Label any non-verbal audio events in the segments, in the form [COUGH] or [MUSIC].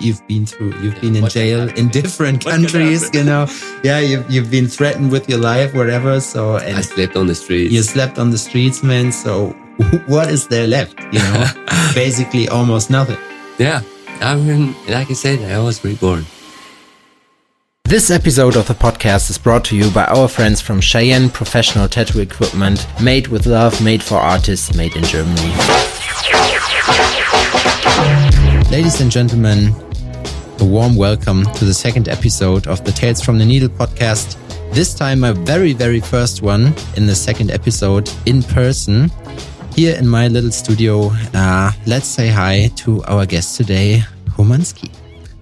you've been through. You've Yeah, been in jail in different What countries. You know, yeah, you've you've been threatened with your life, whatever. So I slept on the streets. you slept on the streets, man. So [LAUGHS] what is there left? You know, [LAUGHS] basically almost nothing. Yeah. I mean, like I said, I was reborn. This episode of the podcast is brought to you by our friends from Cheyenne Professional Tattoo Equipment, made with love, made for artists, made in Germany. Ladies and gentlemen, a warm welcome to the second episode of the Tales from the Needle podcast. This time, my very, very first one in the second episode in person here in my little studio. Uh, let's say hi to our guest today, Homandski.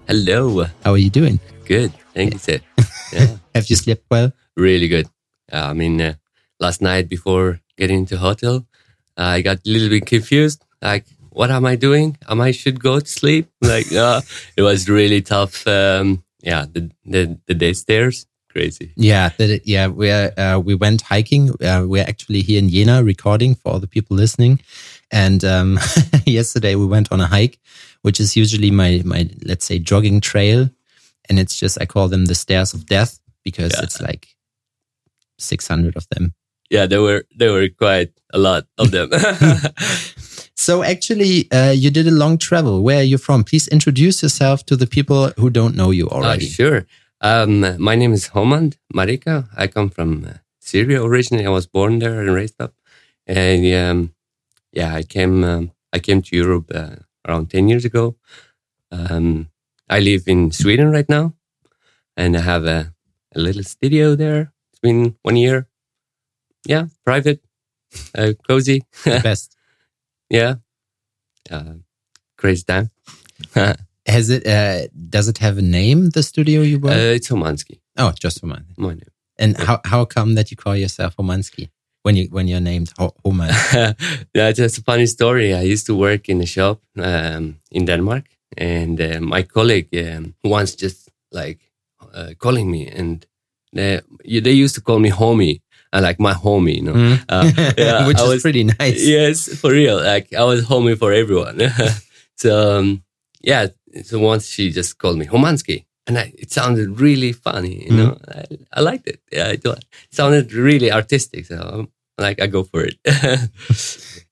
Hello. How are you doing? Good. Thank you, sir. [LAUGHS] Yeah. Have you slept well? really good. Uh, I mean, uh, last night before getting into hotel, I got a little bit confused. Like, what am I doing? Am I should go to sleep? [LAUGHS] Like, uh, it was really tough. Um, yeah, the, the, the day stairs, crazy. Yeah, that, yeah. We uh, we went hiking. Uh, we're actually here in Jena recording for all the people listening. And um, [LAUGHS] yesterday we went on a hike, which is usually my my let's say jogging trail, and it's just I call them the stairs of death because Yeah. it's like six hundred of them. Yeah, there were, there were quite a lot of them. [LAUGHS] So actually, uh, you did a long travel. Where are you from? Please introduce yourself to the people who don't know you Uh, already. sure. Um, my name is Homand Marika. I come from uh, Syria originally. I was born there and raised up. And um, yeah, I came. Um, I came to Europe uh, around ten years ago. Um, I live in Sweden right now, and I have a, a little studio there. It's been one year. Yeah, private, uh, cozy. Best. [LAUGHS] yeah, uh, crazy time. [LAUGHS] Has it? Uh, does it have a name? The studio you work? Uh, it's Homandski, oh, just for my name. And how how come that you call yourself Homandski when you when you're named Ho- Homand? [LAUGHS] yeah, just a funny story. I used to work in a shop um, in Denmark, and uh, my colleague um, once just like uh, calling me, and they, they used to call me homie, uh, like my homie, you know. Mm. Uh, [LAUGHS] yeah, Which I is was- pretty nice. Yes, for real. Like I was homie for everyone. [LAUGHS] so um, yeah, so once she just called me Homandski. And I, it sounded really funny, you know. I, I liked it. Yeah, it, it sounded really artistic. So um, like, I go for it. [LAUGHS]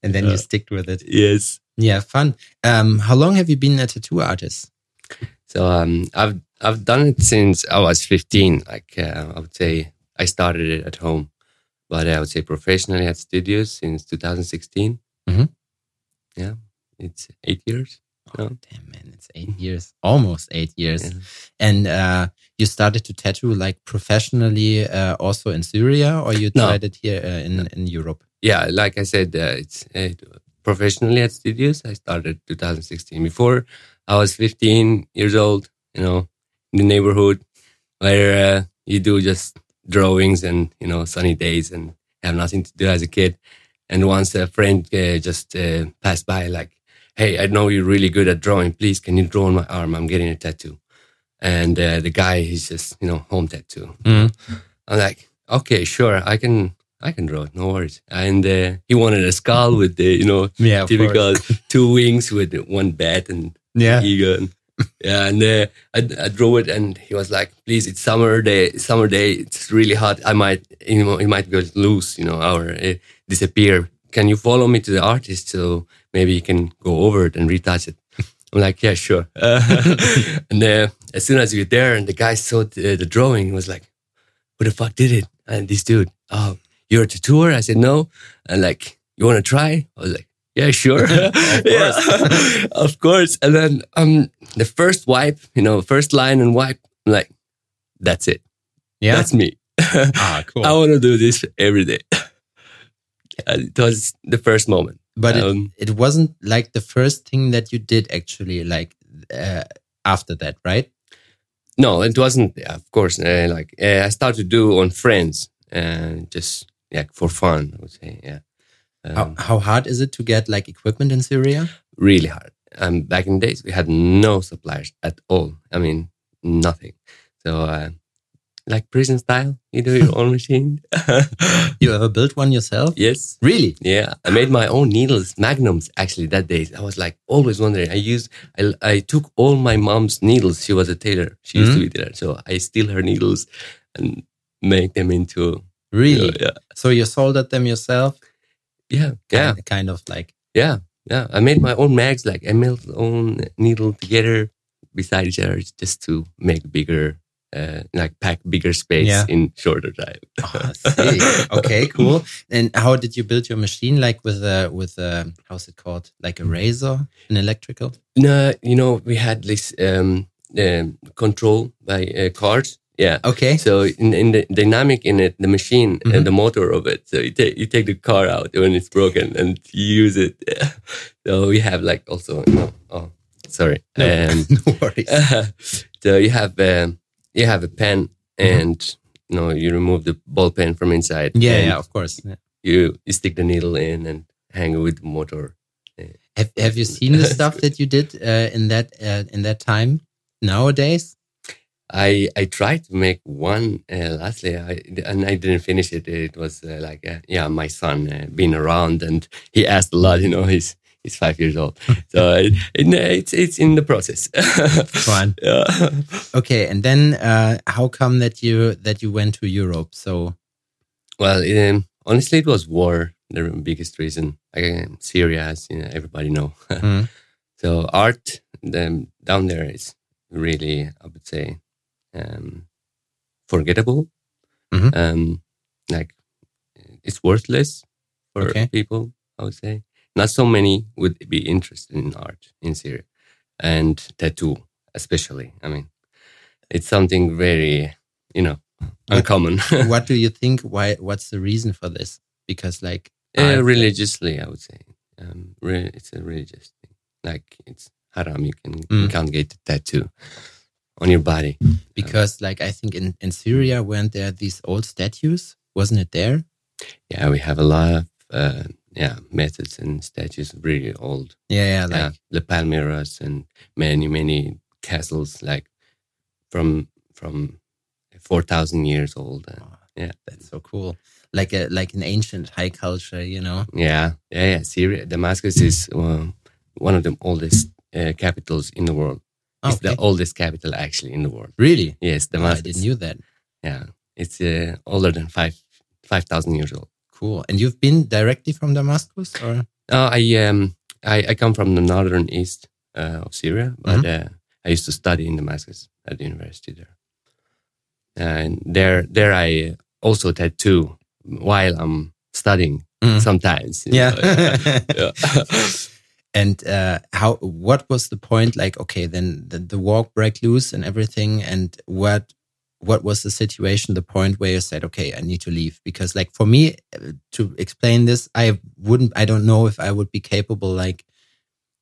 And then you stick with it. yes. Yeah, fun. Um, how long have you been a tattoo artist? So um, I've I've done it since I was 15. Like uh, I would say, I started it at home, but I would say professionally at studios since 2016. Mhm. Yeah, it's eight years. Oh, Yeah. damn man, it's eight years, almost eight years. Yeah. And uh, you started to tattoo like professionally uh, also in Syria, or you No. tried it here uh, in in Europe? yeah, like I said, uh, it's uh, professionally at studios. I started 2016. Before I was 15 years old, you know, in the neighborhood where uh, you do just drawings and you know sunny days and have nothing to do as a kid. And once a friend uh, just uh, passed by, like, "Hey, I know you're really good at drawing. Please, can you draw on my arm? I'm getting a tattoo." And uh, the guy, he's just you know home tattoo. Mm. I'm like, okay, sure, I can, I can draw it, no worries. And uh, he wanted a skull with the, you know, Yeah, typical [LAUGHS] two wings with one bat and Yeah. eagle. And, [LAUGHS] yeah, and uh, I, I drew it, and he was like, "Please, it's summer day. Summer day. It's really hot. I might, you know, it might go loose, you know, or uh, disappear. Can you follow me to the artist so maybe you can go over it and retouch it?" [LAUGHS] I'm like, "Yeah, sure." [LAUGHS] and uh, as soon as we were there, and the guy saw the, the drawing, he was like, "Who the fuck did it?" And this dude, "Oh, you're a tattooer?" I said, "No." And like, "You want to try?" I was like. Yeah, sure. [LAUGHS] [LAUGHS] yeah, [LAUGHS] of course. And then um, the first wipe, you know, first line and wipe, I'm like, that's it. Yeah. That's me. ah, cool. I want to do this every day. It was the first moment. but it, um, it wasn't like the first thing that you did actually, like uh, after that, right? No, it wasn't. yeah, Of course, uh, like uh, I started to do on friends and just yeah for fun. I would say, yeah. Um, How, how hard is it to get like equipment in Syria? really hard. Um, back in the days, we had no suppliers at all. I mean, nothing. So uh, like prison style. You do your [LAUGHS] own machine. [LAUGHS] You ever built one yourself? yes. Really? Yeah, I made my own needles, magnums. Actually, that day I was like always wondering. I used, I, I took all my mom's needles. She was a tailor. She used to be tailor, so I steal her needles and make them into. Really? yeah, So you soldered them yourself? Yeah, yeah, Kind, kind of like. yeah, yeah. I made my own mags. Like I melt own needle together beside each other just to make bigger. Uh, like pack bigger space Yeah. in shorter time. [LAUGHS] Oh, okay, cool. And how did you build your machine? Like with a with a how's it called? Like a razor, an electrical? No, you know, we had this um, um, control by uh, cards. Yeah. Okay. So in, in the dynamic in it, the machine Mhm. and the motor of it. So you take you take the car out when it's broken and you use it. [LAUGHS] so we have like also know, oh sorry. No, [LAUGHS] Um, no worries. [LAUGHS] so you have um, you have a pen Mm-hmm. and you know you remove the ball pen from inside. Yeah, yeah, of course. Yeah. You you stick the needle in and hang it with the motor. Have Have you seen the stuff that you did uh, in that uh, in that time? Nowadays, I I tried to make one uh, lastly, I, and I didn't finish it. It was uh, like uh, yeah, my son uh, being around, and he asked a lot. You know, he's he's five years old, [LAUGHS] so it, it, it's it's in the process. [LAUGHS] fine. yeah. Okay, and then uh, how come that you that you went to Europe? So Well, um, honestly, it was war. The biggest reason. Like Syria, as you know, everybody know. [LAUGHS] Mm. So art the, down there is really, I would say, um, forgettable. Mhm. Um, like it's worthless for Okay. people. I would say not so many would be interested in art in Syria and tattoo, especially. I mean, it's something very, you know, [LAUGHS] uncommon. [LAUGHS] what do you think? Why? What's the reason for this? Because like Uh, religiously, I would say. Um, re- it's a religious thing. Like it's haram. You can Mm. you can't get a tattoo on your body. because like I think in in Syria weren't there these old statues? Wasn't it there? Yeah, we have a lot of uh, yeah methods and statues really old. Yeah, yeah, like yeah, the Palmyras and many many castles like from from four thousand years old. Uh, yeah. that's so cool. Like a like an ancient high culture, you know. yeah, yeah, yeah. Syria, Damascus is uh, one of the oldest uh, capitals in the world. It's Okay. the oldest capital actually in the world. Really? Yes, Oh, I Damascus. didn't knew that. Yeah, it's uh, older than five five thousand years old. Cool. And you've been directly from Damascus, or Uh, I um I, I come from the northern east uh, of Syria, but Mm-hmm. uh, I used to study in Damascus at the university there. And there there I also tattoo while I'm studying Mm. sometimes. yeah. know. yeah. [LAUGHS] [LAUGHS] and uh, how? What was the point? Like, okay, then the, the war broke loose and everything. And what? What was the situation? The point where you said, "Okay, I need to leave," because, like, for me to explain this, I wouldn't. I don't know if I would be capable, like,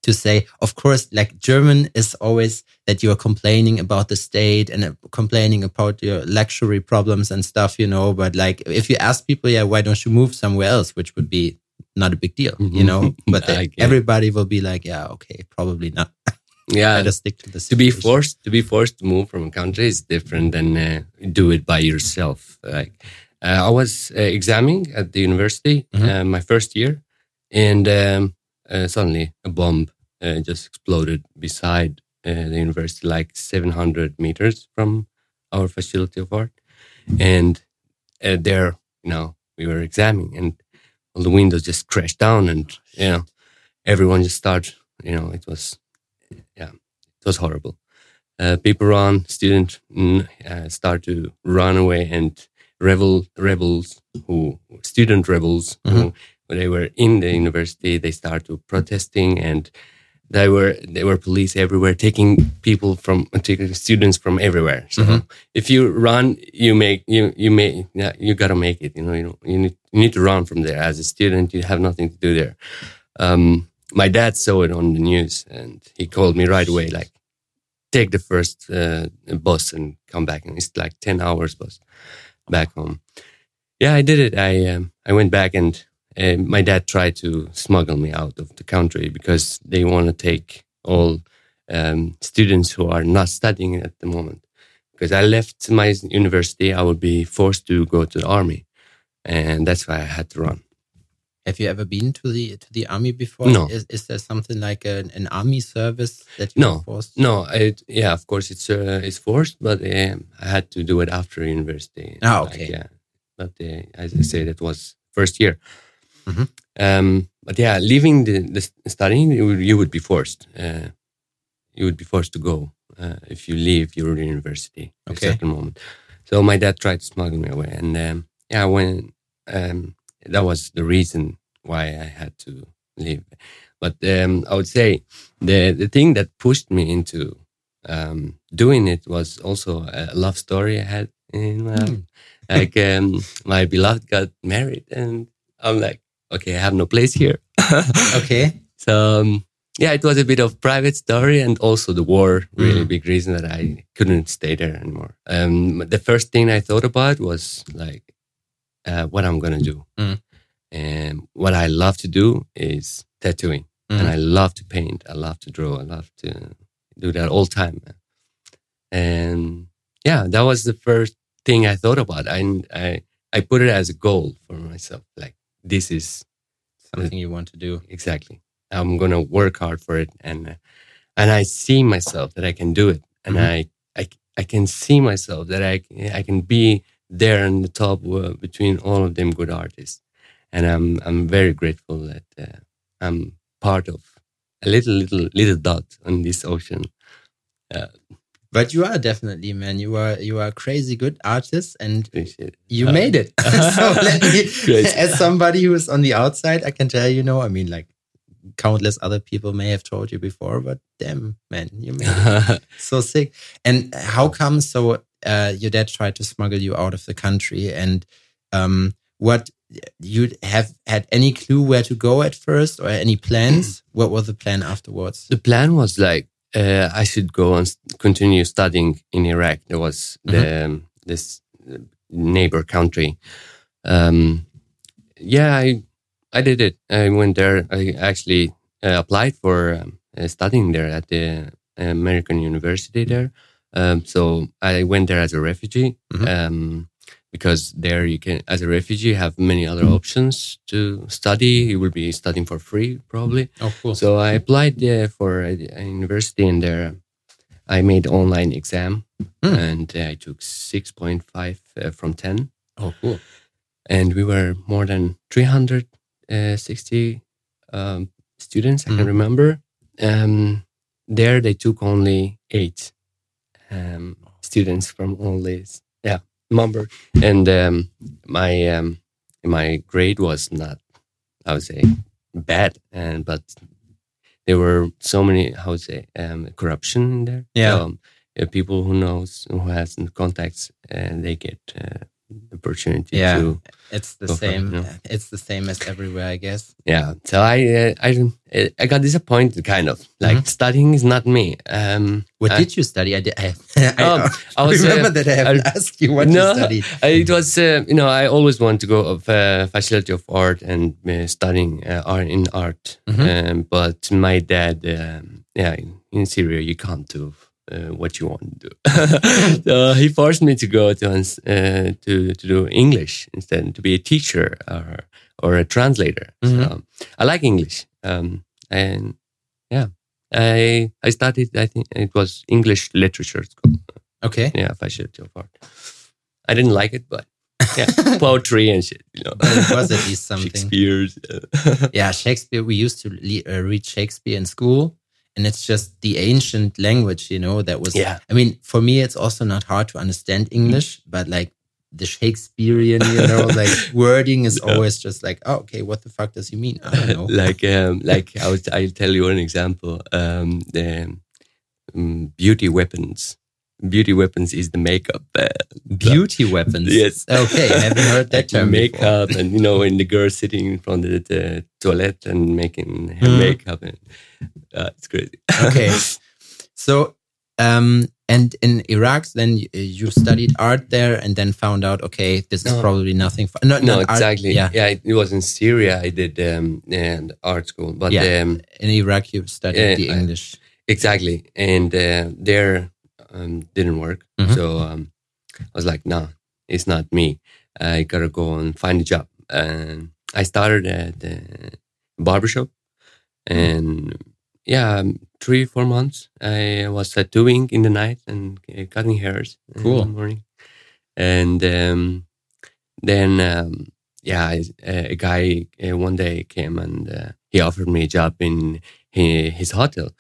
to say, of course, like German is always that you are complaining about the state and uh, complaining about your luxury problems and stuff, you know. But like, if you ask people, yeah, why don't you move somewhere else, which would be not a big deal, you know. [LAUGHS] But I they, get it. everybody will be like, yeah, okay, probably not. [LAUGHS] yeah. Just stick to the to be forced to be forced to move from a country is different than uh, do it by yourself like uh, i was uh, examining at the university Mhm. uh, my first year and um, uh, suddenly a bomb uh, just exploded beside uh, the university like 700 meters from our facility of art and uh, there you know we were examining and all the windows just crashed down and you know everyone just started you know it was yeah it was horrible. Uh, people run, students uh, start to run away, and rebel rebels who student rebels who when they were in the university, they start to protesting, and they were there were police everywhere taking people from taking students from everywhere. So if you run, you make you you may yeah, you gotta make it. You know you you need you need to run from there as a student. You have nothing to do there. Um, my dad saw it on the news and he called me right away, like, take the first uh, bus and come back. And it's like 10 hours bus back home. Yeah, I did it. I, um, I went back and uh, my dad tried to smuggle me out of the country because they want to take all um, students who are not studying at the moment because I left my university, I would be forced to go to the army, and that's why I had to run. Have you ever been to the to the army before? No. Is, is there something like an, an army service that you No. forced? No, it, yeah, of course it's uh, it's forced, but um, I had to do it after university. Like, okay. yeah, but uh, as I said, it was first year. Mhm. Um, but yeah, leaving the, the studying, you would, you would be forced. Uh, you would be forced to go uh, if you leave your university at Okay. a certain moment. So my dad tried to smuggle me away, and um, yeah, when um, that was the reason why I had to leave. But um, I would say the the thing that pushed me into um, doing it was also a love story I had in my Hmm. like um, my beloved got married, and I'm like, okay, I have no place here. [LAUGHS] Okay. So um, yeah, it was a bit of private story, and also the war really Mm. big reason that I couldn't stay there anymore. Um, the first thing I thought about was like uh, what I'm gonna do, Mm. and what I love to do is tattooing, and Mhm. I love to paint, I love to draw, I love to do that all time, and yeah, that was the first thing I thought about. I I I put it as a goal for myself, like this is Something you want to do. exactly i'm gonna work hard for it and uh, and i see myself that i can do it and Mhm. I, I i can see myself that i i can be there in the top uh, between all of them good artists and i'm i'm very grateful that uh, i'm part of a little little little dot on this ocean But you are definitely, man. You are you are a crazy good artist, and Appreciate you Uh, made it. [LAUGHS] so [LAUGHS] let me, [LAUGHS] as somebody who is on the outside, I can tell you know. I mean, like countless other people may have told you before, but damn, man, you made it. so sick. And how come? So uh, your dad tried to smuggle you out of the country, and um, what you have had any clue where to go at first, or any plans? what was the plan afterwards? the plan was like uh, I should go and continue studying in Iraq. There was the um, this uh, neighbor country. Um, yeah, I I did it. I went there. I actually uh, applied for um, uh, studying there at the American University there. Um, so I went there as a refugee. Mhm. Because there you can, as a refugee, have many other options to study. You will be studying for free, probably. Oh, cool. So I applied there for a, a university, and there I made online exam, Hmm. and uh, I took six point five uh, from ten, oh, cool. and we were more than three hundred sixty um, students. I Mhm. can remember. Um, there they took only eight um, students from all this, number, and um, my um, my grade was not, I would say, bad, and but there were so many how would say um, corruption in there. Yeah. um, uh, people who knows who has contacts and they get uh, opportunity Yeah. to It's the Go for it, same. It's the same as everywhere, I guess. yeah. So I uh, I I got disappointed kind of like studying is not me. Um, Mm-hmm. What I- did you study? I did. I, [LAUGHS] I, Oh, I was, remember uh, that I haven't I- [LAUGHS] asked you what no, you studied. I- it was uh, you know I always want to go of uh, faculty of art and uh, studying uh, art in art, Mhm. um, but my dad, um, yeah, in, in Syria you can't do uh, what you want to do, [LAUGHS] so he forced me to go to uh, to to do English instead, to be a teacher or or a translator. Mhm. So I like English, um, and yeah. I I studied. I think it was English literature school Okay. yeah, faculty of art. I didn't like it, but yeah, [LAUGHS] poetry and shit, you know. But it was at least [LAUGHS] something. Shakespeare's. uh, Yeah, Shakespeare. We used to le- uh, read Shakespeare in school, and it's just the ancient language, you know. That was. Yeah. I mean, for me, it's also not hard to understand English, but like the Shakespearean, you know, [LAUGHS] like wording is Yeah. always just like, oh, okay, what the fuck does he mean? I don't know. like, um, like I would, I'll tell you an example. Um, the um, beauty weapons. Beauty weapons is the makeup. Uh, Beauty weapons. Yes. Okay, I haven't heard that [LAUGHS] like term. before. makeup and you know when the girl sitting in front of the, toilet and making her Mhm. makeup and uh, it's crazy okay. [LAUGHS] So, um, and in Iraq, then you, you studied art there, and then found out, okay, this is No. probably nothing. For, no, no not art- exactly yeah, yeah it, it was in syria i did um and art school but Yeah. um in Iraq, you studied Yeah, the I- English. exactly and uh, there um, didn't work. Mhm. So um, I was like, no, it's not me. I gotta go and find a job. And I started at the barbershop, and yeah, um, three four months I was tattooing in the night and uh, cutting hairs Cool. in the morning, and um, then um, yeah, I, a guy uh, one day came and uh, he offered me a job in hi- his hotel.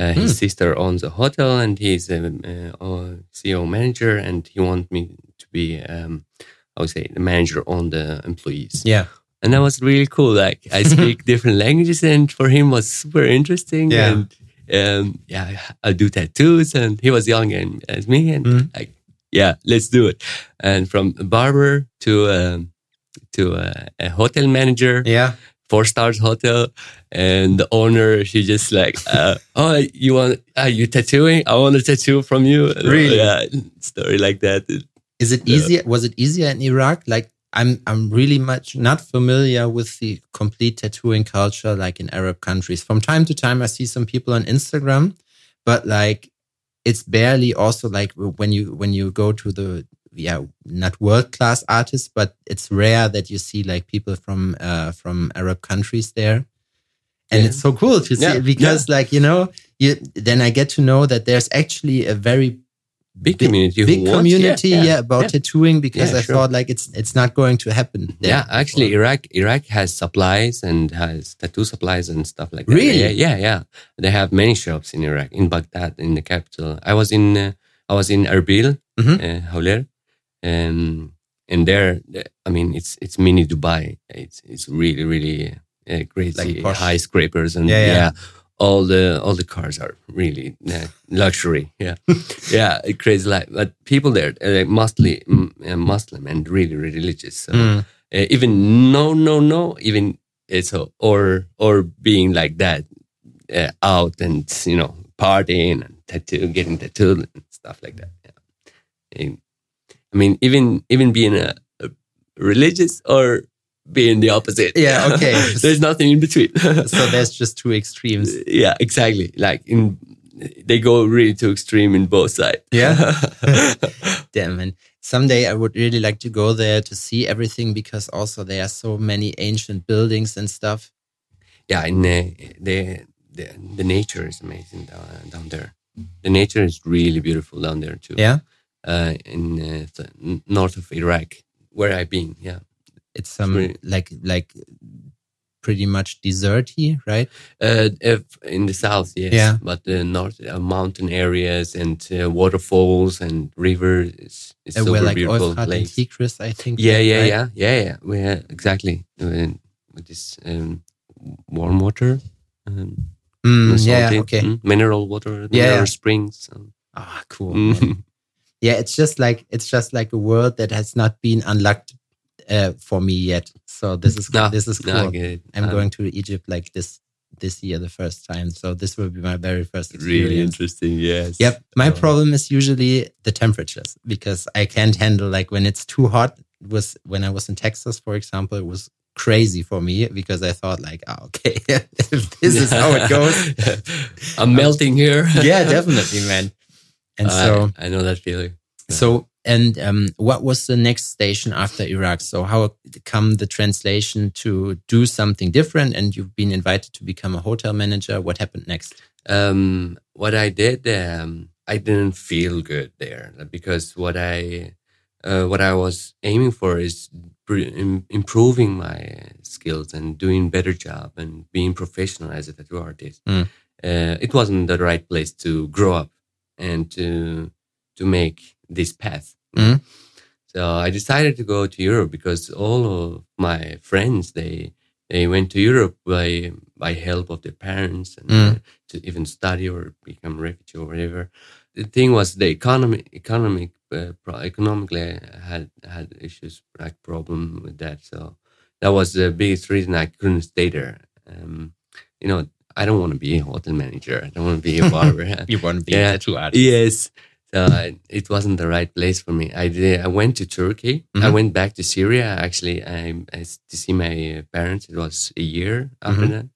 Uh, his Hmm. sister owns a hotel and he's a, uh, uh, CEO manager, and he wanted me to be, um, I would say, the manager on the employees. Yeah. And that was really cool. Like I [LAUGHS] speak different languages, and for him was super interesting. Yeah. And um, yeah, I do tattoos, and he was young and as me, and Mhm. like, yeah, let's do it. And from a barber to um, to a, a hotel manager, Yeah. Four stars hotel, and the owner she just like, uh, oh, you want uh, you tattooing? I want a tattoo from you. Really? Yeah, story like that. Is it easier? Was it easier in Iraq? Like I'm, I'm really much not familiar with the complete tattooing culture, like in Arab countries. From time to time, I see some people on Instagram, but like it's barely also like when you when you go to the yeah not world class artists, but it's rare that you see like people from uh from Arab countries there. And Yeah. it's so cool to see Yeah, because like you know you then I get to know that there's actually a very Big community. big community yeah, about yeah. tattooing because Yeah, I sure. thought like it's it's not going to happen there. Yeah, actually, Iraq Iraq has supplies and has tattoo supplies and stuff like that. Really? Yeah, yeah, yeah. They have many shops in Iraq, in Baghdad, in the capital. I was in uh, I was in Erbil, Mhm. uh, Hawler, and and there, I mean, it's it's mini Dubai. It's it's really really uh, crazy Like high scrapers and Yeah, yeah, yeah. all the all the cars are really uh, luxury. [LAUGHS] Yeah, yeah, crazy life. But people there, uh, mostly uh, Muslim and really religious. So Mm. uh, even no no no even uh, so or or being like that uh, out and you know partying and tattoo getting tattooed and stuff like that yeah And, i mean even even being a, a religious or being the opposite Yeah, [LAUGHS] okay. there's nothing in between [LAUGHS] So there's just two extremes. yeah exactly like in they go really too extreme in both sides Yeah. [LAUGHS] Damn man. Someday I would really like to go there to see everything because also there are so many ancient buildings and stuff. yeah, and uh, the, the the nature is amazing down, down there. The nature is really beautiful down there too. Yeah. Uh, in uh, the north of Iraq, where I've been. Yeah, It's some like like pretty much deserty, right? uh, in the south, yes, Yeah. but the north, uh, mountain areas and uh, waterfalls and rivers. It's, it's Uh, super like beautiful Euphrat and place. Tigris, I think. Yeah, yeah, right? yeah, yeah, yeah. We had, exactly uh, with this um, warm water. Um, Mm, yeah, okay. mm, mineral water, Yeah, mineral yeah. springs. Ah, cool. [LAUGHS] yeah, it's just like it's just like a world that has not been unlocked uh, for me yet. So this is No, this is cool. It. I'm Um, going to Egypt like this this year the first time. So this will be my very first experience. really interesting. Yes. Yep. My Uh, problem is usually the temperatures because I can't handle like when it's too hot. It was when I was in Texas, for example, it was crazy for me because I thought like, oh, okay, if [LAUGHS] this is how it goes. [LAUGHS] I'm melting here. [LAUGHS] yeah, definitely, man. And I- so, I know that feeling. so, and um, what was the next station after Iraq? So, how come the translation to do something different? And you've been invited to become a hotel manager. What happened next? Um, what I did, um, I didn't feel good there because what I, uh, what I was aiming for is improving my skills and doing better job and being professional as a tattoo artist. Mm. Uh, it wasn't the right place to grow up and to to make this path. Mm. So I decided to go to Europe because all of my friends they they went to Europe by by help of their parents and Mm. uh, to even study or become refugee or whatever. The thing was the economy economic uh, pro- economically I had had issues like problem with that. So that was the biggest reason I couldn't stay there. Um, you know, I don't want to be a hotel manager. I don't want to be a barber. [LAUGHS] You want to be Yeah. a tattoo artist? Yes. So I, it wasn't the right place for me. I did. I went to Turkey. I Mhm. went back to Syria. Actually, I, I to see my parents. It was a year after Mhm. that.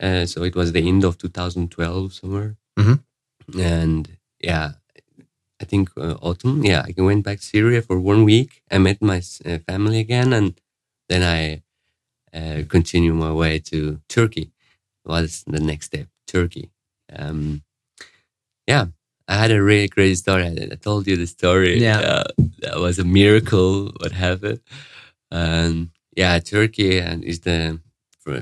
Uh, so it was the end of 2012 somewhere. Mhm. And yeah, I think uh, autumn. Yeah, I went back to Syria for one week. I met my uh, family again, and then I uh, continued my way to Turkey. Was the next step Turkey? Um, yeah, I had a really great story. I, I told you the story. Yeah, uh, that was a miracle. What happened? And yeah, Turkey and is the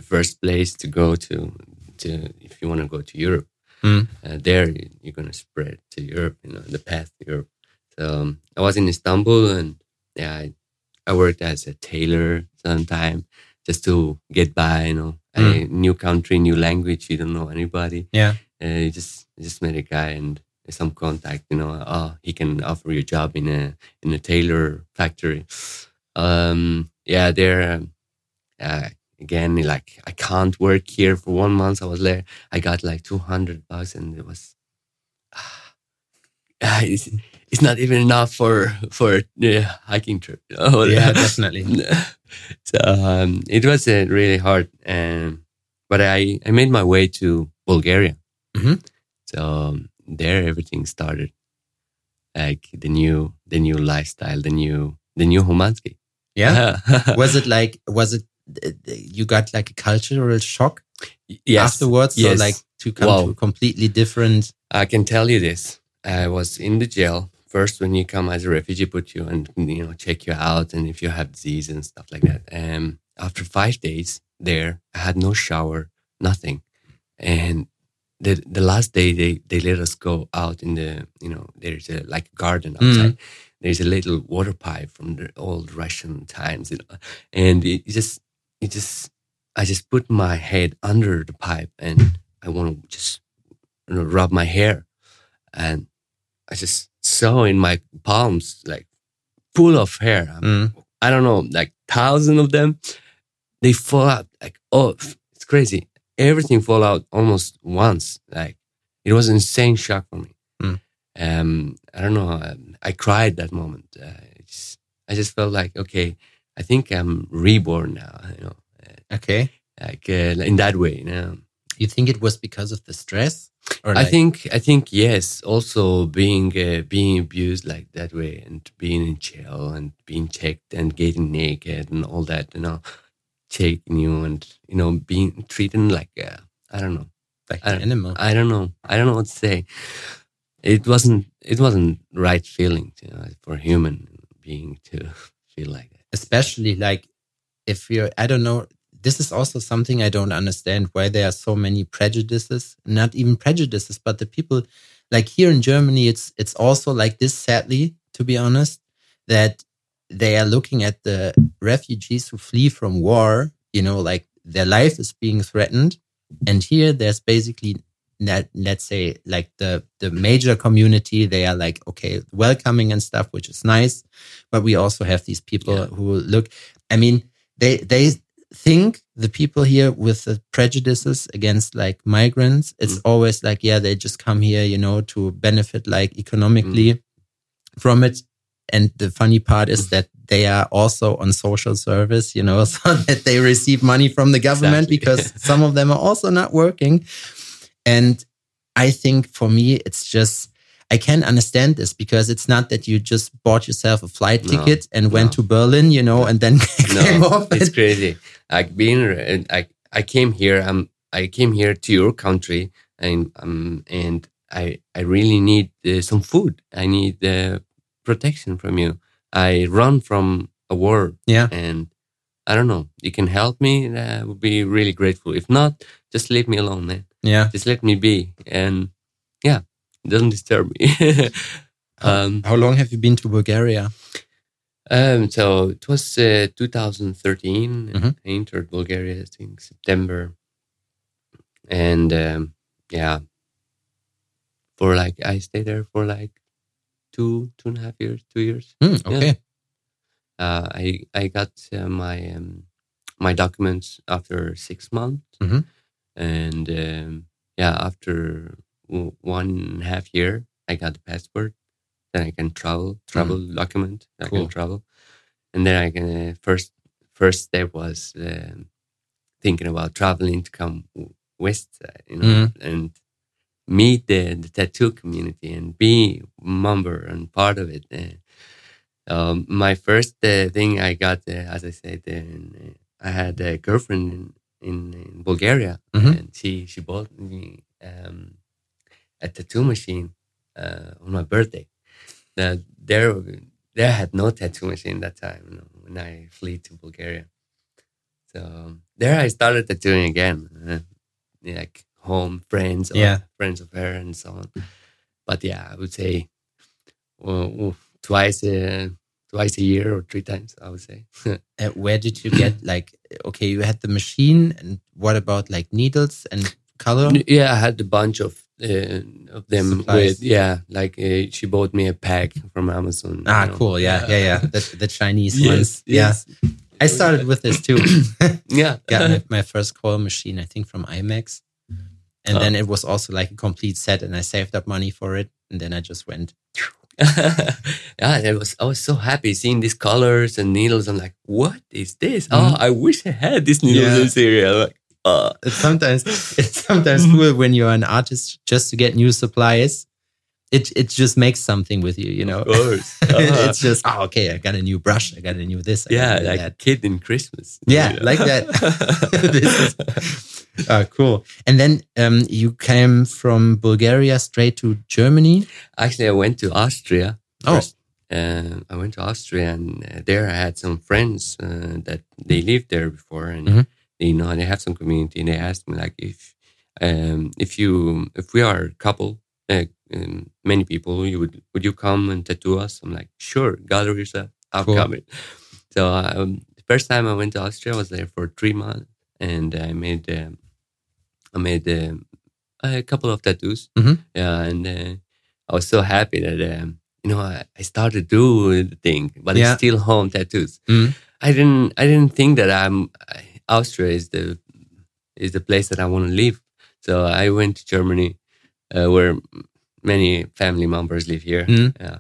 first place to go to to if you want to go to Europe. Mm. Uh, there you're gonna spread to Europe, you know, the path to Europe. So um, I was in Istanbul, and yeah, I, I worked as a tailor sometime just to get by. You know, Mm. a new country, new language, you don't know anybody. yeah, Uh, you just you just met a guy and some contact. You know, oh, he can offer you a job in a in a tailor factory. Um, yeah, there. Um, uh, again, like I can't work here for one month. I was there. I got like two hundred bucks, and it was. [SIGHS] Uh, it's, not even enough for for a hiking trip. You know? yeah, [LAUGHS] definitely. [LAUGHS] so um, it was uh, really hard, um, but I I made my way to Bulgaria. Mhm. So um, there, everything started, like the new the new lifestyle, the new the new Homandski. Yeah, [LAUGHS] was it like was it you got like a cultural shock yes, afterwards? So like to come Wow. to a completely different. I can tell you this. I was in the jail first when you come as a refugee, put you and you know check you out, and if you have disease and stuff like that. Um, after five days there, I had no shower, nothing, and the the last day they they let us go out in the you know there's a like garden outside. There's a little water pipe from the old Russian times, you know, and it just it just I just put my head under the pipe and I want to just you know, rub my hair, and I just saw in my palms like full of hair. Mm. I don't know, like thousand of them. They fall out like oh, it's crazy. Everything fall out almost once. Like it was an insane shock for me. Mm. Um, I don't know. um, I cried that moment. Uh, I just felt like okay, I think I'm reborn now. You know, Okay, like uh, in that way. You know. you think it was because of the stress? Or I think I think yes. Also being uh, being abused like that way and being in jail and being checked and getting naked and all that, you know, taking you and you know being treated like uh, I don't know. like I an animal. I don't know. I don't know what to say. It wasn't. It wasn't right feeling you know, for human being to [LAUGHS] feel like that. especially like if you're i don't know this is also something i don't understand why there are so many prejudices not even prejudices but the people like here in germany it's it's also like this sadly to be honest that they are looking at the refugees who flee from war you know like their life is being threatened and here there's basically that let's say like the the major community they are like okay welcoming and stuff which is nice but we also have these people Yeah. who look i mean they they think the people here with the prejudices against like migrants it's Mm. always like yeah they just come here you know to benefit like economically Mm. from it and the funny part is that they are also on social service you know [LAUGHS] so that they receive money from the government Exactly. because some of them are also not working and i think for me it's just I can understand this because it's not that you just bought yourself a flight No, ticket and went to Berlin, you know, and then [LAUGHS] came off. it's crazy. Like being, I I came here. I'm, I came here to your country, and um, and I I really need uh, some food. I need uh, protection from you. I run from a war, Yeah. and I don't know. You can help me. I would be really grateful. If not, just leave me alone, man. yeah. Just let me be, and yeah, don't disturb me. [LAUGHS] um, How long have you been to Bulgaria? um, so it was uh, 2013. Mhm. I entered Bulgaria, I think September, and um, yeah, for like I stayed there for like two two and a half years, two years. Hmm, okay. Uh, I I got uh, my um, my documents after six months, Mhm. and um, yeah, after one and a half year, I got the passport. Then I can travel, travel document. I Mm. Cool. can travel, and then I can uh, first first step was um, thinking about traveling to come west, uh, you know, Mhm. and meet the, the tattoo community and be member and part of it. Uh, um, my first uh, thing I got, uh, as I said, uh, I had a girlfriend in, in, in Bulgaria, Mhm. and she she bought me um, a tattoo machine uh, on my birthday. Now, there, there had no tattoo machine that time you know, when I flew to Bulgaria. So um, there I started tattooing again, uh, like home friends, or Yeah. friends of her, and so on. But yeah, I would say well, well, twice a twice a year or three times. I would say. [LAUGHS] Uh, where did you get [CLEARS THROAT] like? Okay, you had the machine, and what about like needles and color? yeah, I had a bunch of uh, of them Supplies. with yeah, like uh, she bought me a pack from Amazon. Ah, you know. cool. Yeah, yeah, yeah. The, the Chinese Yes, ones. yes. Yeah. I started with this too. [COUGHS] yeah, [LAUGHS] Got my, [LAUGHS] my first coil machine, I think, from IMAX. And Oh. then it was also like a complete set, and I saved up money for it. And then I just went. [LAUGHS] yeah, I was I was so happy seeing these colors and needles. I'm like, what is this? Oh, I wish I had these needles Mm-hmm. Yeah. in Syria. Like, uh, It's [LAUGHS] sometimes it's [LAUGHS] sometimes cool when you're an artist just to get new supplies. It it just makes something with you, you know. of course. Uh, [LAUGHS] it's just oh okay, I got a new brush, I got a new this, I got yeah, like that. kid in Christmas. Yeah, You know? like that. This is- Oh, cool. And then um, you came from Bulgaria straight to Germany. Actually, I went to Austria. Oh. First. Uh, I went to Austria, and uh, there I had some friends uh, that they lived there before, and Mhm. They know they have some community. And they asked me like if um, if you if we are a couple, uh, um, many people, you would would you come and tattoo us? I'm like, sure, gather yourself, I'm Cool. coming. So um, the first time I went to Austria, I was there for three months, and I made um, I made um, a couple of tattoos. Mhm. Yeah, and uh, I was so happy that um, you know I, I started doing the thing, but Yeah. it's still home tattoos. Mhm. I didn't I didn't think that I'm Austria is the is the place that I want to live. So I went to Germany, uh, where many family members live here. Mhm. Yeah,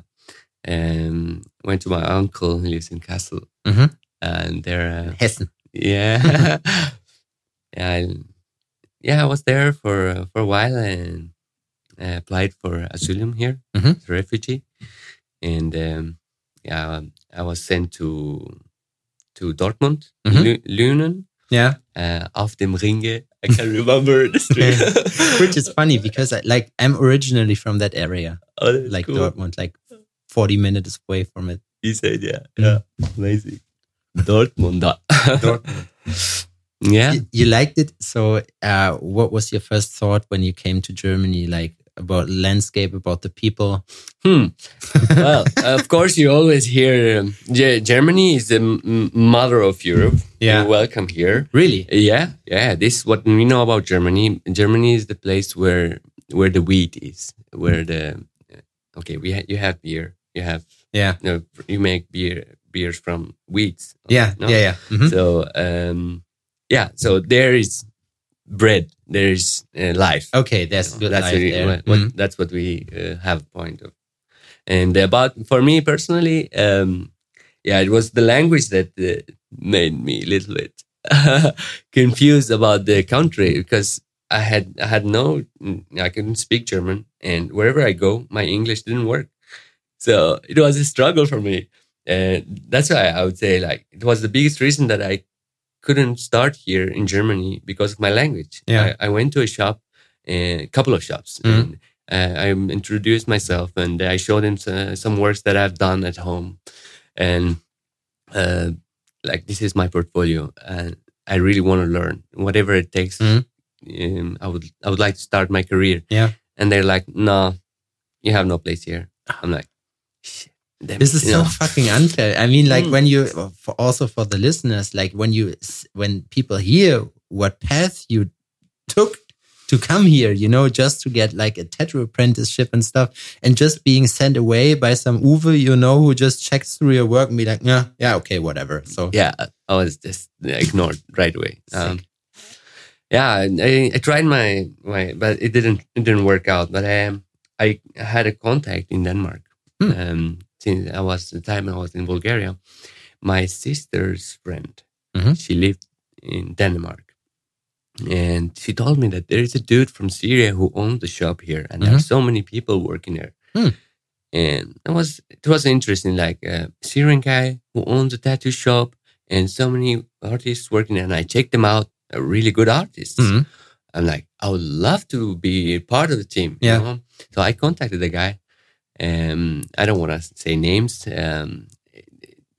and went to my uncle who lives in Kassel, Mhm. and there. Uh, Hessen. yeah, [LAUGHS] [LAUGHS] yeah, I, yeah. I was there for uh, for a while and I applied for asylum here Mhm. as a refugee, and um, yeah, I was sent to to Dortmund, Mhm. Lü- Lünen, Yeah. uh, auf dem Ringe. I can't remember the street. [LAUGHS] Which is funny because I, like I'm originally from that area, oh, like cool. Dortmund, like 40 minutes away from it. He said, yeah, Mm. yeah, amazing. Dortmund. [LAUGHS] Dortmund. yeah. You, you liked it. So, uh, what was your first thought when you came to Germany? Like about landscape, about the people? Hmm. well, of course, you always hear um, Ge- Germany is the m- mother of Europe. Yeah. You're welcome here. Really? Yeah, yeah. This is what we know about Germany. Germany is the place where where the wheat is. Where the okay, we ha- you have beer. You have Yeah. you, know, you make beer beers from wheats. Yeah. No? Yeah. Yeah. Mhm. So um, yeah. So there is bread. There is uh, life. Okay. Know, good that's life there. what, what- Mhm. that's what we uh, have point of and about for me personally um yeah it was the language that uh, made me a little bit [LAUGHS] confused about the country because i had i had no i couldn't speak german and wherever i go my english didn't work so it was a struggle for me and that's why i would say like it was the biggest reason that i couldn't start here in germany because of my language Yeah. I, I went to a shop a couple of shops Mhm. and uh, I introduced myself and I showed them uh, some works that I've done at home and uh, like this is my portfolio and I really want to learn whatever it takes Mhm. um, I would I would like to start my career Yeah. and they're like no you have no place here I'm like shit This is so know. fucking unfair. I mean, like Mm. when you, for also for the listeners, like when you, when people hear what path you took to come here, you know, just to get like a tattoo apprenticeship and stuff, and just being sent away by some Uwe, you know, who just checks through your work and be like, yeah, yeah, okay, whatever. So yeah I was just ignored right away [LAUGHS] um, yeah I, I tried my my but it didn't it didn't work out but um, I had a contact in Denmark Hmm. um, since I was the time I was in Bulgaria my sister's friend Mhm. she lived in Denmark and she told me that there is a dude from Syria who owns the shop here, and there are so many people working there. Hmm. And it was it was interesting, like a Syrian guy who owns a tattoo shop, and so many artists working. there. And I checked them out, really good artists. Mhm. I'm like, I would love to be part of the team. you Yeah. know? So I contacted the guy. Um, I don't want to say names. Um,